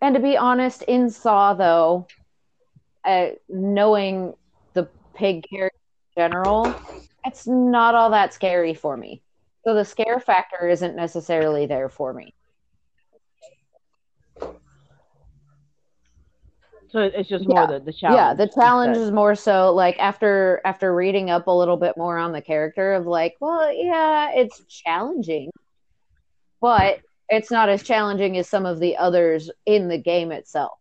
and to be honest, in Saw though, uh, knowing the pig character in general, it's not all that scary for me. So the scare factor isn't necessarily there for me. So it's just more Yeah. the the challenge. yeah the challenge is more so like after after reading up a little bit more on the character of like well yeah it's challenging but it's not as challenging as some of the others in the game itself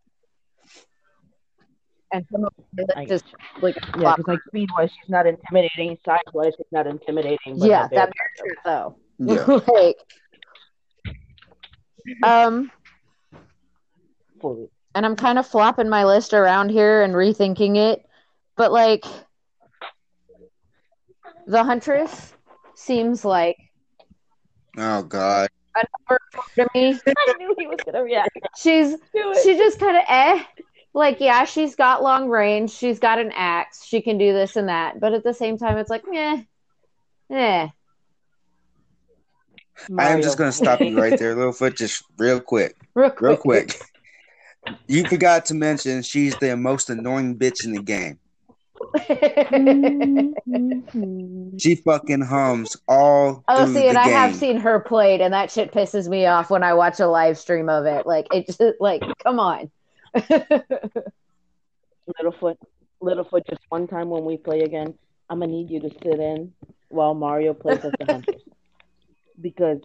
and some of them I- just like Yeah, because like speed wise, she's not intimidating. Size wise, she's not intimidating. but yeah her that bear- bear trap though Yeah. like um fully. and I'm kind of flopping my list around here and rethinking it, but like the Huntress seems like Oh God. a number to me. I knew he was gonna react She's she just kind of eh. Like yeah, she's got long range, she's got an axe, she can do this and that, but at the same time, it's like eh, eh. I am just gonna stop you right there, Littlefoot, just real quick. Real quick. Real quick. You forgot to mention she's the most annoying bitch in the game. She fucking hums all Oh, see, and I have seen her played, and that shit pisses me off when I watch a live stream of it. Like, it just, like, come on. Littlefoot, Littlefoot, just one time when we play again, I'm gonna need you to sit in while Mario plays as the huntress, because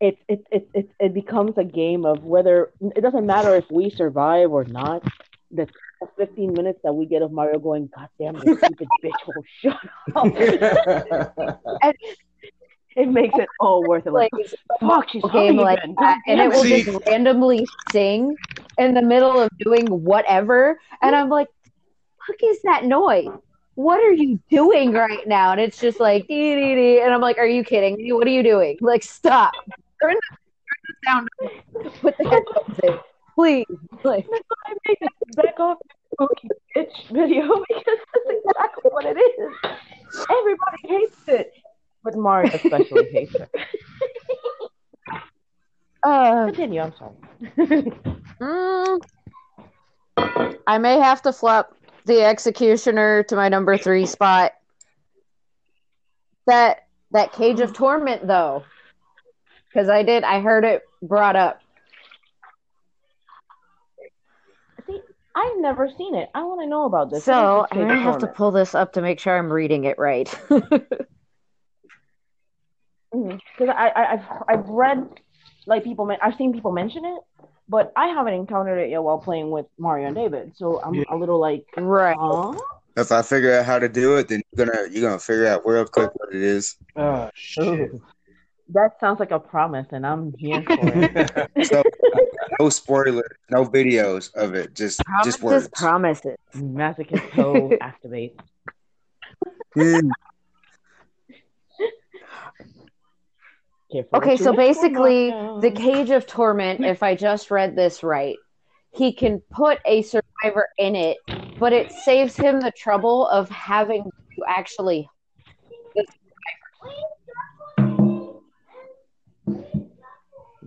it it, it it it becomes a game of whether it doesn't matter if we survive or not. the 15 minutes that we get of Mario going, God damn this stupid bitch will shut up. it makes it all worth it. Like, like fuck, she's game like that, and it will See- just randomly sing in the middle of doing whatever, and I'm like, "Fuck is that noise? What are you doing right now?" And it's just like dee dee dee, and I'm like, "Are you kidding me? What are you doing? Like, stop! Turn the, turn the sound, off. put the headphones in, please." Like, I made this back off spooky bitch video because that's exactly what it is. Everybody hates it. But Mario especially hates it. uh, Continue, I'm sorry. mm, I may have to flop the executioner to my number three spot. That that cage of torment though, because I did I heard it brought up. See, I've never seen it. I want to know about this. So I'm gonna have to pull this up to make sure I'm reading it right. because I, I I've I've read like people men- I've seen people mention it, but I haven't encountered it yet while playing with Mario and David. So I'm Yeah. a little like, right. huh? If I figure out how to do it, then you're gonna you're gonna figure out real quick what it is. oh shit. Ooh. That sounds like a promise, and I'm here for it. So no spoilers, no videos of it, just just words. Promises, promises. Masochist toe activate. Hmm. Okay, so basically, the cage of torment. If I just read this right, he can put a survivor in it, but it saves him the trouble of having to actually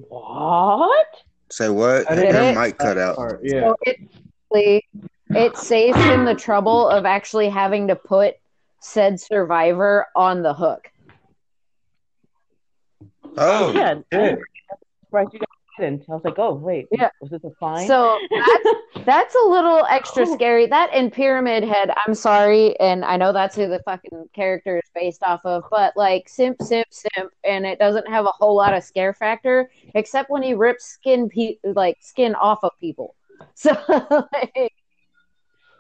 what? Say what? I didn't Her get it. mic cut out. Part, yeah. So it, it saves him the trouble of actually having to put said survivor on the hook. Oh, oh, Yeah, shit. right. You guys didn't. I was like, oh wait, Yeah. was this a fine? So that's, that's a little extra oh. scary. That in Pyramid Head, I'm sorry, and I know that's who the fucking character is based off of, but like simp, simp, simp, and it doesn't have a whole lot of scare factor except when he rips skin, pe- like skin off of people. So like,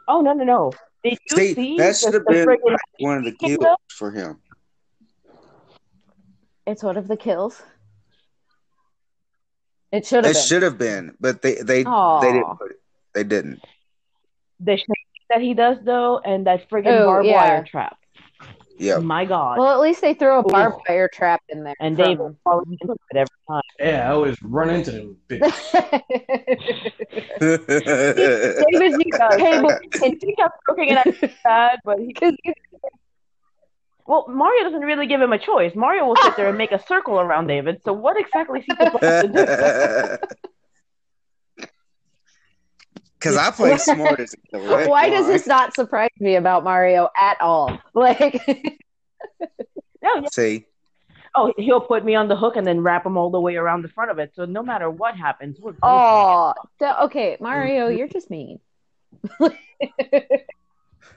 oh no no no! Did you See, see, that the- should have the been one of the Kingdom? kills for him. It's one of the kills. It should have It been. should have been, but they they Aw. they didn't put it. They didn't. the shit that he does though, and that friggin' Oh, barbed yeah. wire trap. Yeah. My God! Well, at least they throw a Ooh. barbed wire trap in there. and from- Dave falling into it every time. Yeah, I always run into them. bitch. David, you hey, but And he kept looking and I felt bad, but he because you well, Mario doesn't really give him a choice. Mario will sit there and make a circle around David. So what exactly is he supposed to do? Because I play smart as a killer. Why does this not surprise me about Mario at all? Like, No, yeah. See, Oh, he'll put me on the hook and then wrap him all the way around the front of it. So no matter what happens, we're oh, okay, Mario, you're just mean.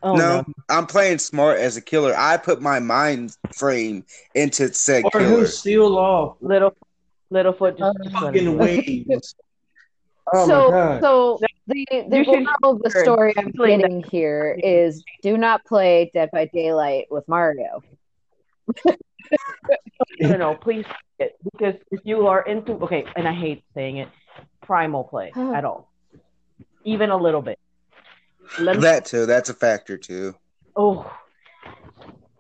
Oh, no, I'm playing smart as a killer. I put my mind frame into said Or killer. he'll steal off little Littlefoot just, just fucking waves. Oh so, my god. so the the moral of the story I'm Play that. getting here is: do not play Dead by Daylight with Mario. no, no, please it because if you are into okay, and I hate saying it, primal play at all, even a little bit. Let That too. That's a factor too. oh,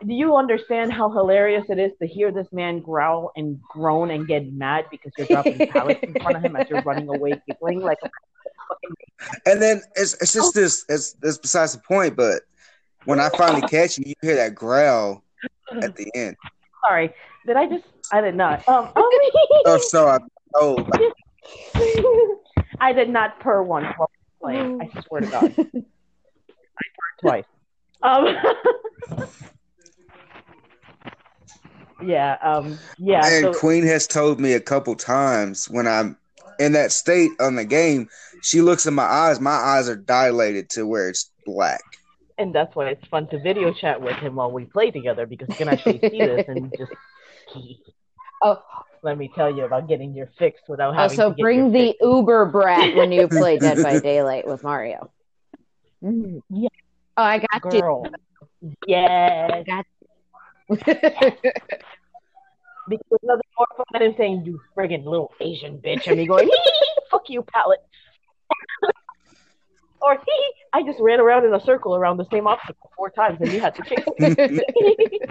do you understand how hilarious it is to hear this man growl and groan and get mad because you're dropping pallets in front of him as you're running away, giggling like And then it's it's just this. It's it's besides the point. But when I finally catch you, you hear that growl at the end. sorry. Did I just? I did not. Um, oh, Or so I oh I did not purr once while playing. I swear to God. I twice. Um, yeah, um, yeah. And So, Queen has told me a couple times when I'm in that state on the game, she looks in my eyes. My eyes are dilated to where it's black. and that's why it's fun to video chat with him while we play together because you can actually see this and just Oh, let me tell you about getting your fix without oh having so to get bring your the fix. Uber brat when you play Dead by Daylight with Mario. Mm, yeah, Oh, I got girl. Yes. Got you. Because nothing more fun than him saying, "You friggin' little Asian bitch," and me going, "Fuck you, pallet." or he, I just ran around in a circle around the same obstacle four times, and you had to chase. me.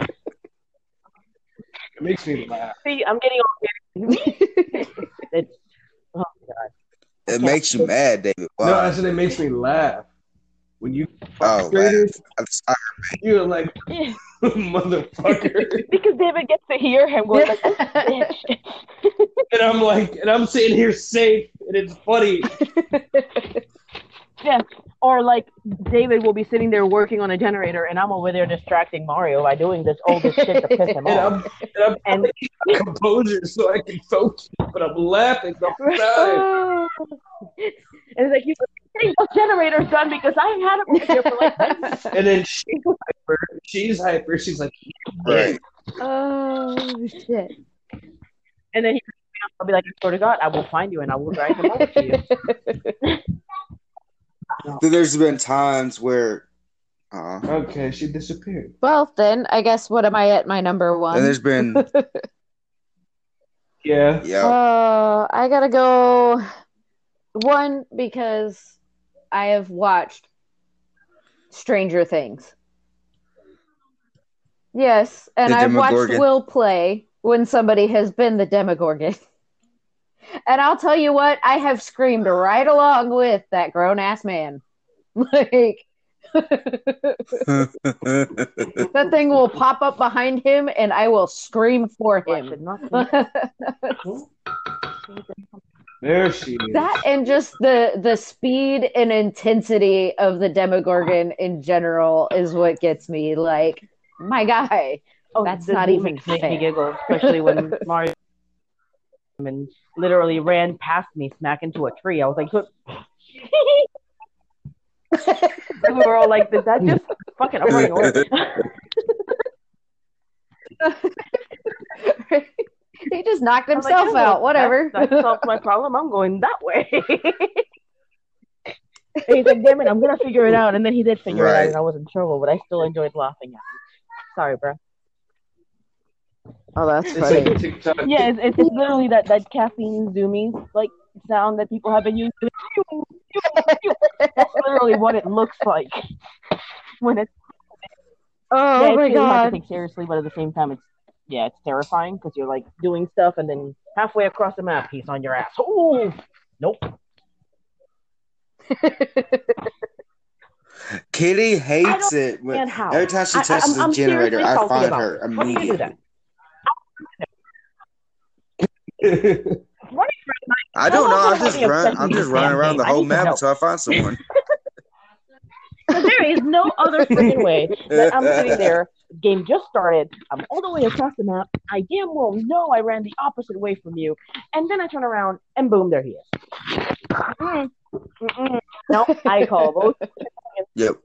It makes me laugh. See, I'm getting all it's oh god. It makes you mad, David. No, I said it makes me laugh. When you Oh, frustrated, I'm sorry. you're like, motherfucker. because David gets to hear him going like, "Bitch." and I'm like, and I'm sitting here safe, and it's funny. yeah. Or like David will be sitting there working on a generator, and I'm over there distracting Mario by doing this oldest shit to piss him And off. I'm, and I'm And and composure so I can focus, but I'm laughing the whole time. And it's like you getting those generators done because I had it here for like And then she's hyper. She's hyper. She's like, Right. oh shit. and then he I'll be like, I swear to God, I will find you and I will drive him over to you. There's been times where, uh, okay, she disappeared. Well, then I guess what am I at my number one? and there's been, Yeah. yeah, Uh, I gotta go one because I have watched Stranger Things. Yes, and The I've watched Will play when somebody has been the Demogorgon. And I'll tell you what, I have screamed right along with that grown ass man. Like that thing will pop up behind him and I will scream for him. Not There she is. that and just the the speed and intensity of the demogorgon in general is what gets me like my guy Oh, That's not even gimmicks make me giggle, especially when Mario and literally ran past me, smack into a tree. I was like, we were all like, did that just fucking? I'm running away. he just knocked I was like, himself oh, out whatever That, that solves my problem. I'm going that way. and he's like, damn it, I'm gonna figure it out. And then he did figure it out, and I was in trouble, but I still enjoyed laughing at him. Sorry, bro. oh that's It's funny like Yeah, it's, it's just literally that that caffeine zoomies like sound that people have been using. That's literally what it looks like when it's. oh yeah, it's my really hard to god take seriously, but at the same time, it's yeah, it's terrifying because you're like doing stuff and then halfway across the map, he's on your ass. Oh, nope. Kitty hates it. When, every time she I- I- touches I'm- I'm the generator, I find her it. How do do immediately. I don't know. I'm just run. I'm just running around the whole map until I find someone. there is no other freaking way that I'm sitting there. Game just started. I'm all the way across the map. I damn well know I ran the opposite way from you, and then I turn around and boom, there he is. Mm-mm. Mm-mm. No, I call those. Yep.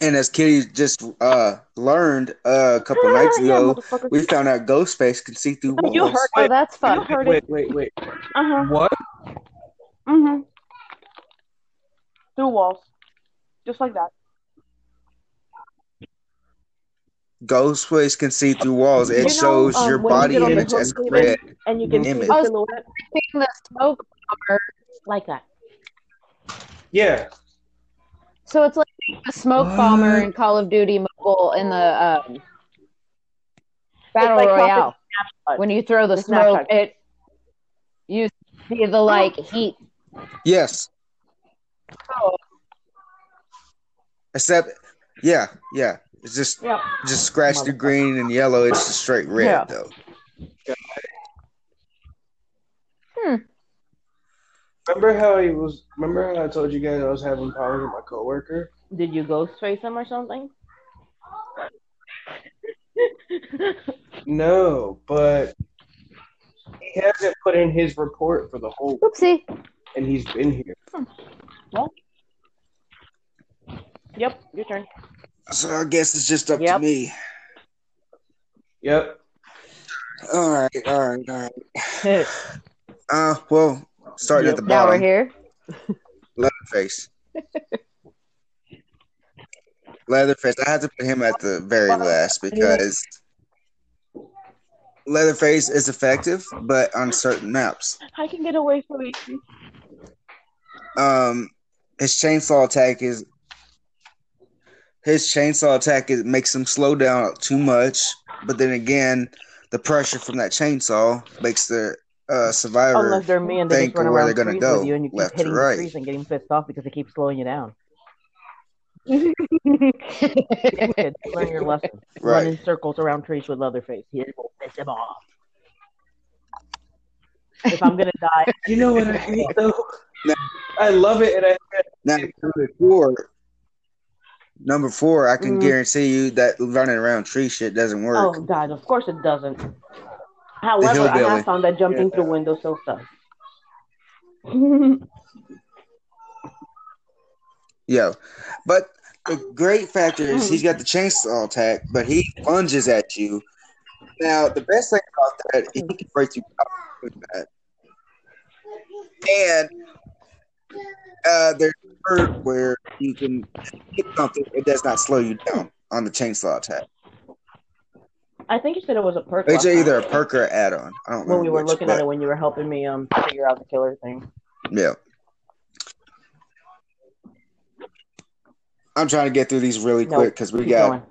And as Kitty just uh, learned uh, a couple nights ago, motherfucker. we found out Ghostface can see through walls. You heard oh that's You fun heard it. wait, wait, wait. Uh huh. What? Mm-hmm. Through walls, just like that. Ghostface can see through walls. It You know, shows um, your when you body get the image as red. And you can see Image. the silhouette the smoke bomber like that. Yeah. so it's like the smoke bomber in call of duty mobile in the um, battle like royale when you throw the, The smoke it you see the like heat Yes. Oh. Except, yeah, yeah. It's just Yep. just scratch the green and yellow. It's just straight red Yeah. though. Hmm. Remember how he was? Remember how I told you guys I was having problems with my coworker? Did you ghost face him or something? No, but he hasn't put in his report for the whole, oopsie and he's been here. Hmm. Well Yep, your turn. So I guess it's just up Yep. to me. Yep. All right, all right, all right. Uh, well, starting at the bottom. now we're bottom, here Leatherface. Leatherface. I have to put him at the very last because Leatherface is effective, but on certain maps. I can get away from it. Um, his chainsaw attack is his chainsaw attack is, makes him slow down too much, but then again, the pressure from that chainsaw makes the uh, survivor Unless they're me and they think just run where around they're gonna trees go, with you and you keep left to hitting the right. trees and getting pissed off because they keep slowing you down. Kid, learn your lesson. Run in circles around trees with Leatherface. He will piss him off. If I'm gonna die, You know what I hate though? No. I love it, and I Now, number four, number four, I can Mhm. guarantee you that running around tree shit doesn't work. oh god, of course it doesn't. However, I have found that jumping Yeah. through windows still does. Yo, but the great factor is he's got the chainsaw attack, but he lunges at you. Now, the best thing about that, he can break you out with that. And uh, there's perk where you can hit something, it does not slow you down on the chainsaw attack. I think you said it was a perk. It's time either a perk or an add-on. I don't know when we were which, looking but, at it when you were helping me um figure out the killer thing. Yeah. I'm trying to get through these really quick because we Keep got going.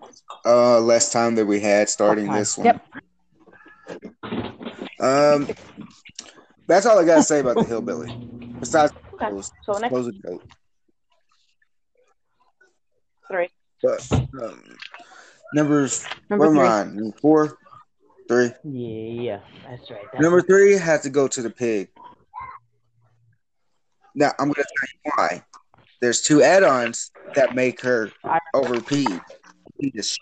uh less time than we had starting time. this one. Yep. Um, that's all I gotta say about the hillbilly. Besides, Okay. those So next close it out. Three. But um, numbers, Number where three. am I? Four, three. Yeah, that's right. That's Number three has to go to the pig. Now I'm gonna tell you why. There's two add-ons that make her overpeed. This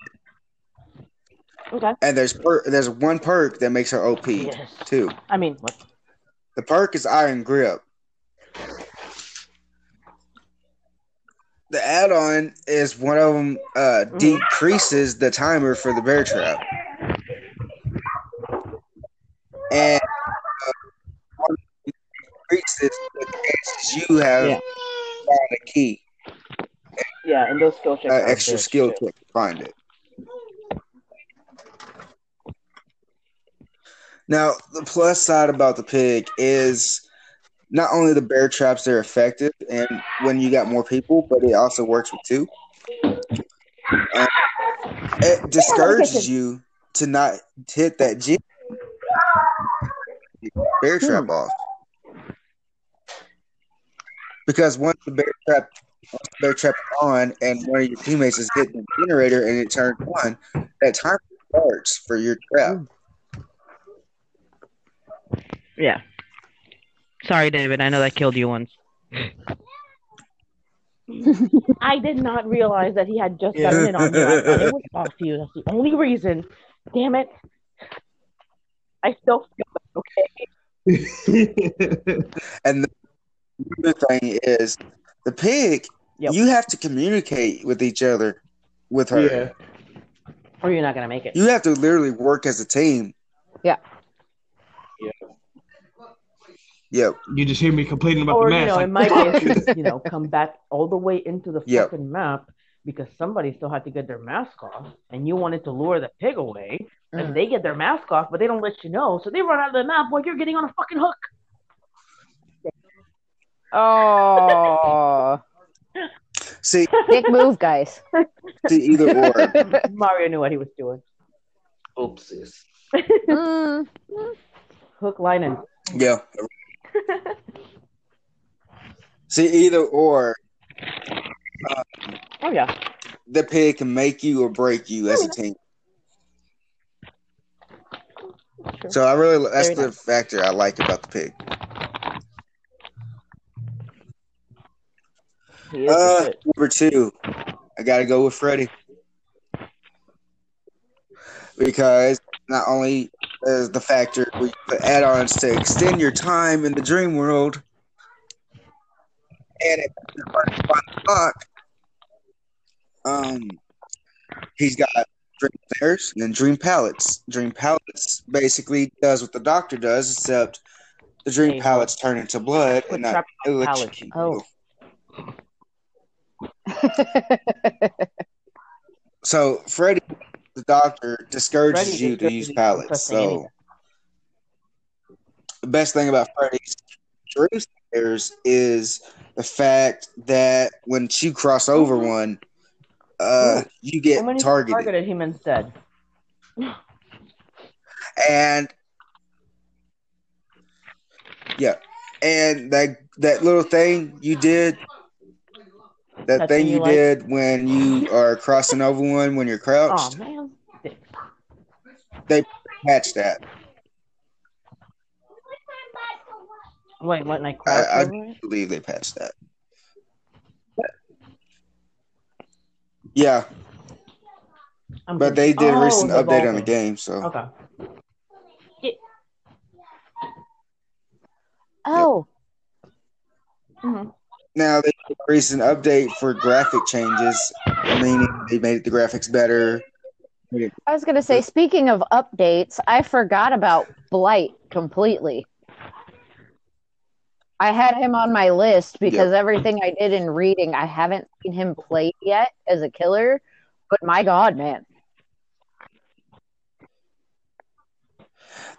okay. And there's per- there's one perk that makes her OP Yes. too. I mean, what? The perk is Iron Grip. The add-on is one of them uh, Mhm. decreases the timer for the bear trap, and uh, increases the chances you have Yeah. found a key, Yeah, and those skill checks. uh, extra skill check to find it. Now, the plus side about the pig is not only the bear traps they're effective and when you got more people, but it also works with two. Um, it discourages you to not hit that G bear trap off. Because once the bear trap once the bear trap is on and one of your teammates is hitting the generator and it turns on, that time starts for your trap. Yeah. Sorry, David. I know that killed you once. I did not realize that he had just gotten in on you. I thought it was off to you. That's the only reason. Damn it. I still feel okay. And the other thing is, the pig, Yep. you have to communicate with each other with her. yeah. Or you're not gonna make it. You have to literally work as a team. Yeah. Yeah. Yep. You just hear me complaining about Or the you match. know, like, in my "Fuck." case, you know, come back all the way into the Yep. fucking map because somebody still had to get their mask off, and you wanted to lure the pig away, and Mm. they get their mask off, but they don't let you know, so they run out of the map while you're getting on a fucking hook. Oh, See, big move, guys. see either or. Mario knew what he was doing. Oopsies. Mm. Hook, line, and Yeah. See either or. oh yeah, The pig can make you or break you as a team. True. So I really that's Very the nice. factor I like about the pig. he is the Uh, number two, I got to go with Freddy because not only is the factor we put add-ons to extend your time in the dream world, and at the clock, um, he's got dream players and then dream pallets. Dream pallets basically does what the doctor does, except the dream Hey, pallets turn into blood and not electrocute. Oh. So Freddy, the doctor, discourages Freddy you to use pallets. So the best thing about Freddy's dream scares is the fact that when you cross over Mhm. one, uh, you get targeted. targeted him instead? and yeah, and that that little thing you did, that That thing thing you you like? did when you are crossing over one when you're Oh crouched—they patched that. Wait, what? Like I, crouch I believe they patched that. Yeah, I'm but they did a oh, recent the ball update on the game, so Okay. Oh, hmm now they did a recent update for graphic changes, meaning they made the graphics better. I was gonna say. Speaking of updates, I forgot about Blight completely. I had him on my list because everything I did in reading, I haven't seen him play yet as a killer. But my God, man,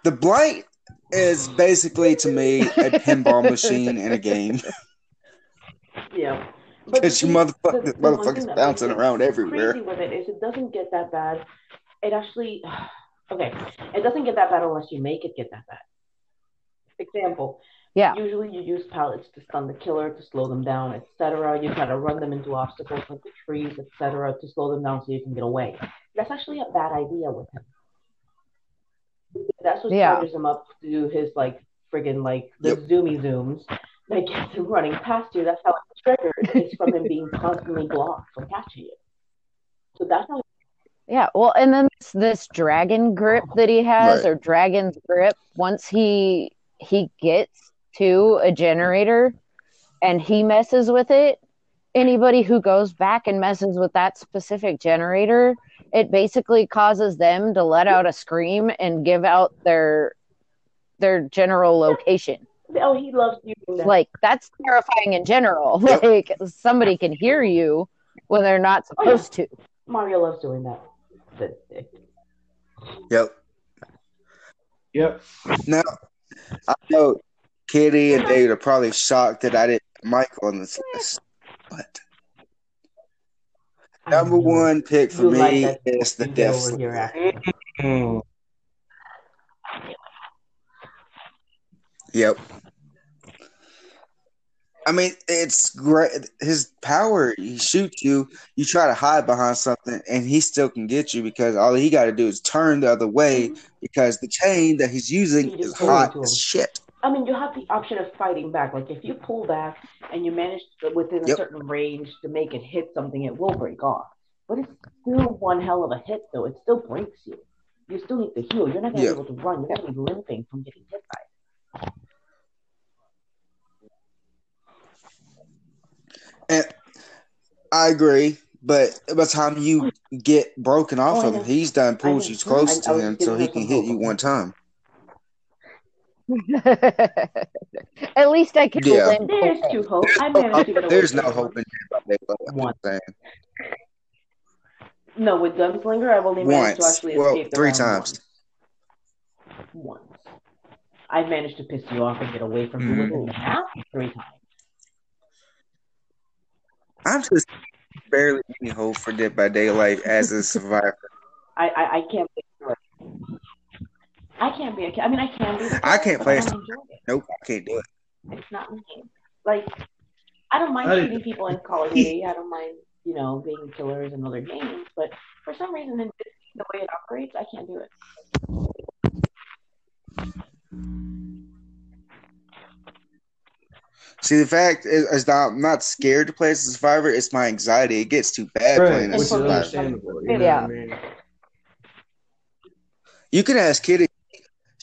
The blight is basically to me a pinball machine in a game Yeah. But because you see, motherfuckers, the- the motherfuckers bouncing around everywhere. Crazy with it is it doesn't get that bad. It actually, okay, it doesn't get that bad unless you make it get that bad. Example. Yeah. Usually you use pallets to stun the killer, to slow them down, etc. You try to run them into obstacles like the trees, etc., to slow them down so you can get away. That's actually a bad idea with him. That's what Yeah. charges him up to do his like friggin' like the Yep. zoomy zooms that gets him running past you. That's how it's triggered. It's from him being constantly blocked from catching it. So that's how yeah. Well, and then this, this dragon grip that he has, Right. or dragon's grip, once he he gets to a generator and he messes with it, anybody who goes back and messes with that specific generator, it basically causes them to let out a scream and give out their their general location. Oh he loves using that. Like that's terrifying in general. Like somebody can hear you when they're not Oh, yeah. supposed to. Mario loves doing that. Yep. Yep. Now, I know Kitty and David are probably shocked that I didn't put Michael on this list, but number one pick for You like me that is the You Death over here Slinger. after. Mm. Yep. I mean, it's great. His power, he shoots you, you try to hide behind something, and he still can get you because all he got to do is turn the other way mm-hmm. because the chain that he's using just is hot as shit. I mean, you have the option of fighting back. Like if you pull back and you manage to, within a Yep. certain range to make it hit something, it will break off. But it's still one hell of a hit, though. It still breaks you. You still need to heal. You're not gonna Yeah. be able to run. You're gonna be limping from getting hit by it. And I agree, but by the time you get broken off Oh, of him, he's done pulled I you close I- to him so he can hit you one time. At least I can Yeah. limp There's two hope. I Oh, managed to get away there's no hope in Dead by Daylight. I'm One. No, with Gunslinger, I've only managed to Once. actually Well, escape the three round times. Once. once. I've managed to piss you off and get away from you Mhm. within the half three times. I'm just barely any hope for Dead by Daylight as a survivor. I, I, I can't be a killer. I can't be a killer. I mean, I can be. The I can't play I as- it. Nope, I can't do it. It's not me. Like, I don't mind I- shooting people in Call of Duty. I don't mind, you know, being killers in other games. But for some reason, in this, the way it operates, I can't do it. See, the fact is, is that I'm not scared to play as a survivor. It's my anxiety. It gets too bad Right, playing which as a survivor. understandable. You know Yeah. what I mean? You can ask Kitty.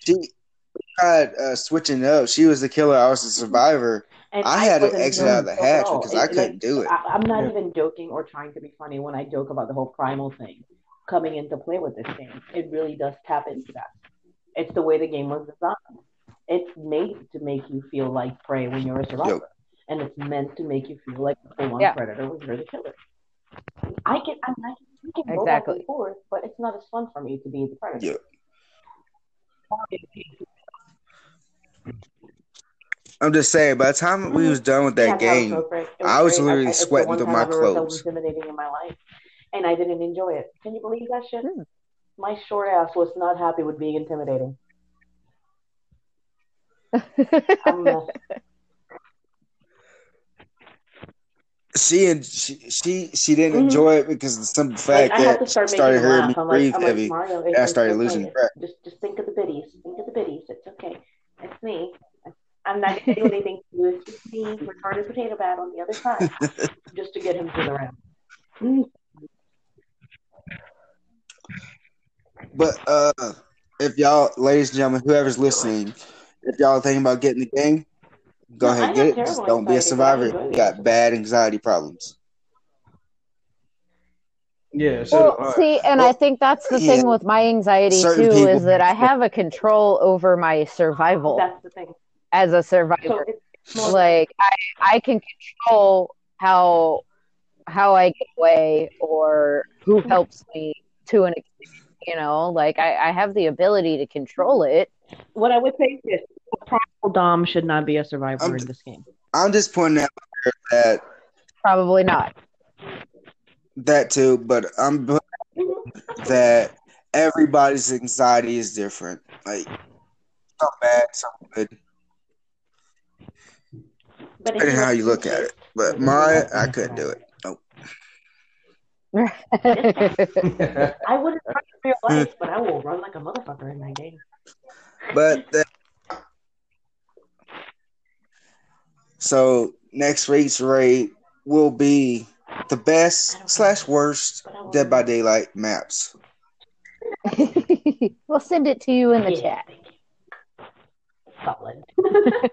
She tried uh, switching up. She was the killer. I was the survivor. And I had to exit out of the enjoying myself at hatch all. because I couldn't like, do it. I, I'm not Yeah. even joking or trying to be funny when I joke about the whole primal thing coming into play with this game. It really does tap into that. It's the way the game was designed. It's made to make you feel like prey when you're a survivor, and it's meant to make you feel like the full-on Yeah. predator when you're the killer. I can, I, mean, I can we can go back and forth, but it's not as fun for me to be the predator. Yeah. I'm just saying, by the time we was done with that had to have a game, smoke break. I was great. literally it's the sweating through time my I've ever clothes. intimidating in my life, and I didn't enjoy it. Can you believe that shit? Hmm. My short ass was not happy with being intimidating. I'm a mess. she and she she, she didn't Mhm. enjoy it because of the simple Like, fact I that start started hearing me like, breathe like heavy. Mario. I started losing okay. breath. Just, just think of the biddies. Think of the biddies. It's okay. It's me. I'm not gonna do anything to you. It's just me, retarded potato bat on the other side, just to get him to the round. Mm. But uh, if y'all, ladies and gentlemen, whoever's listening, if y'all thinking about getting the game, go No, ahead get it. Just don't be a anxiety, but I survivor. You got bad anxiety problems. Yeah. So well, uh, see, and I think that's the Yeah. thing with my anxiety Certain too people- is that I have a control over my survival That's the thing. as a survivor. it's more like I, I can control how how I get away or who helps me to an extent. You know, like I, I have the ability to control it. What I would say is this: a primal dom should not be a survivor I'm- in this game. I'm just pointing out that Probably not. that too, but I'm that everybody's anxiety is different. Like some bad, some good, But depending how you look at it. But my I couldn't do it. Nope. I wouldn't run for your life, but I will run like a motherfucker in that game. But the, so next week's rate will be the best slash worst But I will Dead by Daylight maps. we'll send it to you in the Yeah, chat. thank. Solid.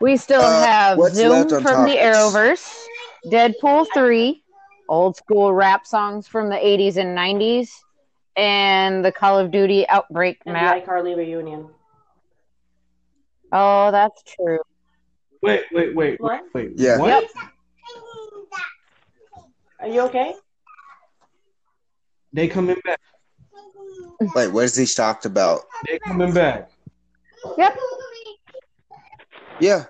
We still Uh, have Zoom from on the topics? Arrowverse, Deadpool 3, old school rap songs from the 80s and 90s, and the Call of Duty Outbreak and map. the iCarly reunion. Oh, that's true. wait, wait, wait, What? wait. Yeah. What? Yep. Are you okay? They coming back. Wait, what is he talked about? They coming back. Yep. Yeah.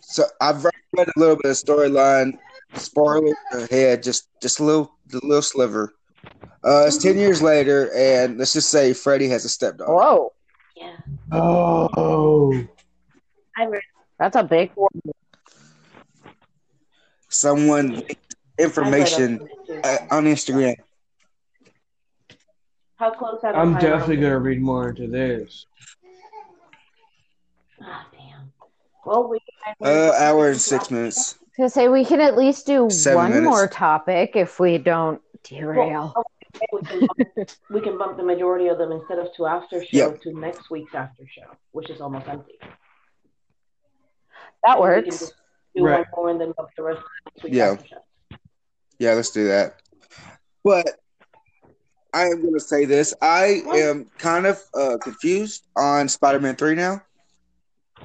So I've read a little bit of storyline. Spoiler ahead, just just a little a little sliver. Uh, it's ten years later, and let's just say Freddie has a stepdaughter. Whoa. Yeah. Oh. I read. That's a big one. Someone information I read up on uh, on Instagram. How close are the I'm definitely gonna read more into this. Ah, damn. Well, we. Uh, hour and six minutes. To say we can at least do Seven one minutes. more topic if we don't derail. Well, we, can bump, we can bump the majority of them instead of to after show Yep. to next week's after show, which is almost empty. that And we can works. do Right. one more and then bump the rest of next week's Yeah. Yeah, let's do that. But I am going to say this: I am kind of uh, confused on Spider-Man Three now.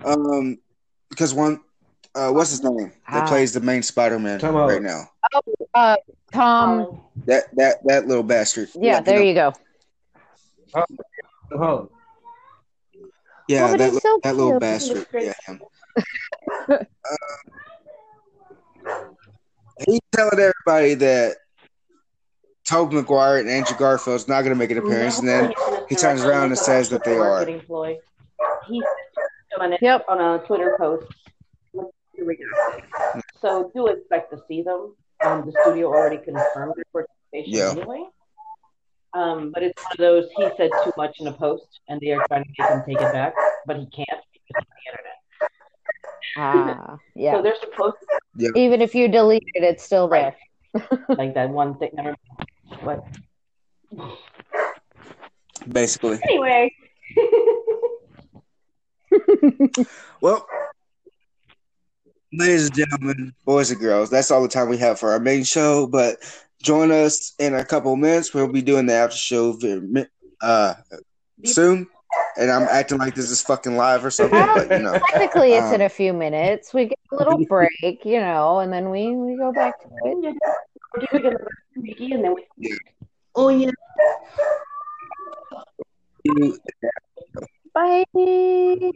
Um, because one, uh, what's his name that Ah. plays the main Spider-Man right now? Uh, Tom. That that that little bastard. Yeah, there you go. Oh, Yeah, Oh, that li- so that little bastard. Yeah, him. uh, he's telling everybody that Tobey Maguire and Andrew Garfield's not going to make an appearance, and then he turns around and says that they are. Marketing ploy. He said on a, Yep. on a Twitter post. Here we go. So do expect to see them. Um, the studio already confirmed their participation Yeah. anyway. Um, but it's one of those he said too much in a post, and they are trying to make him take it back, but he can't because of the internet. Ah, yeah. So they're supposed to Even if you delete it, it's still there. like that one thing. Never mind. But Basically. anyway, Well, ladies and gentlemen, boys and girls, that's all the time we have for our main show. But join us in a couple of minutes. We'll be doing the after show uh, soon. and I'm acting like this is fucking live or something. But you know, Technically, it's in Um, a few minutes. We get a little break, you know, and then we we go back to it. Yeah, we're doing another wiki and then we Oh yeah. Bye.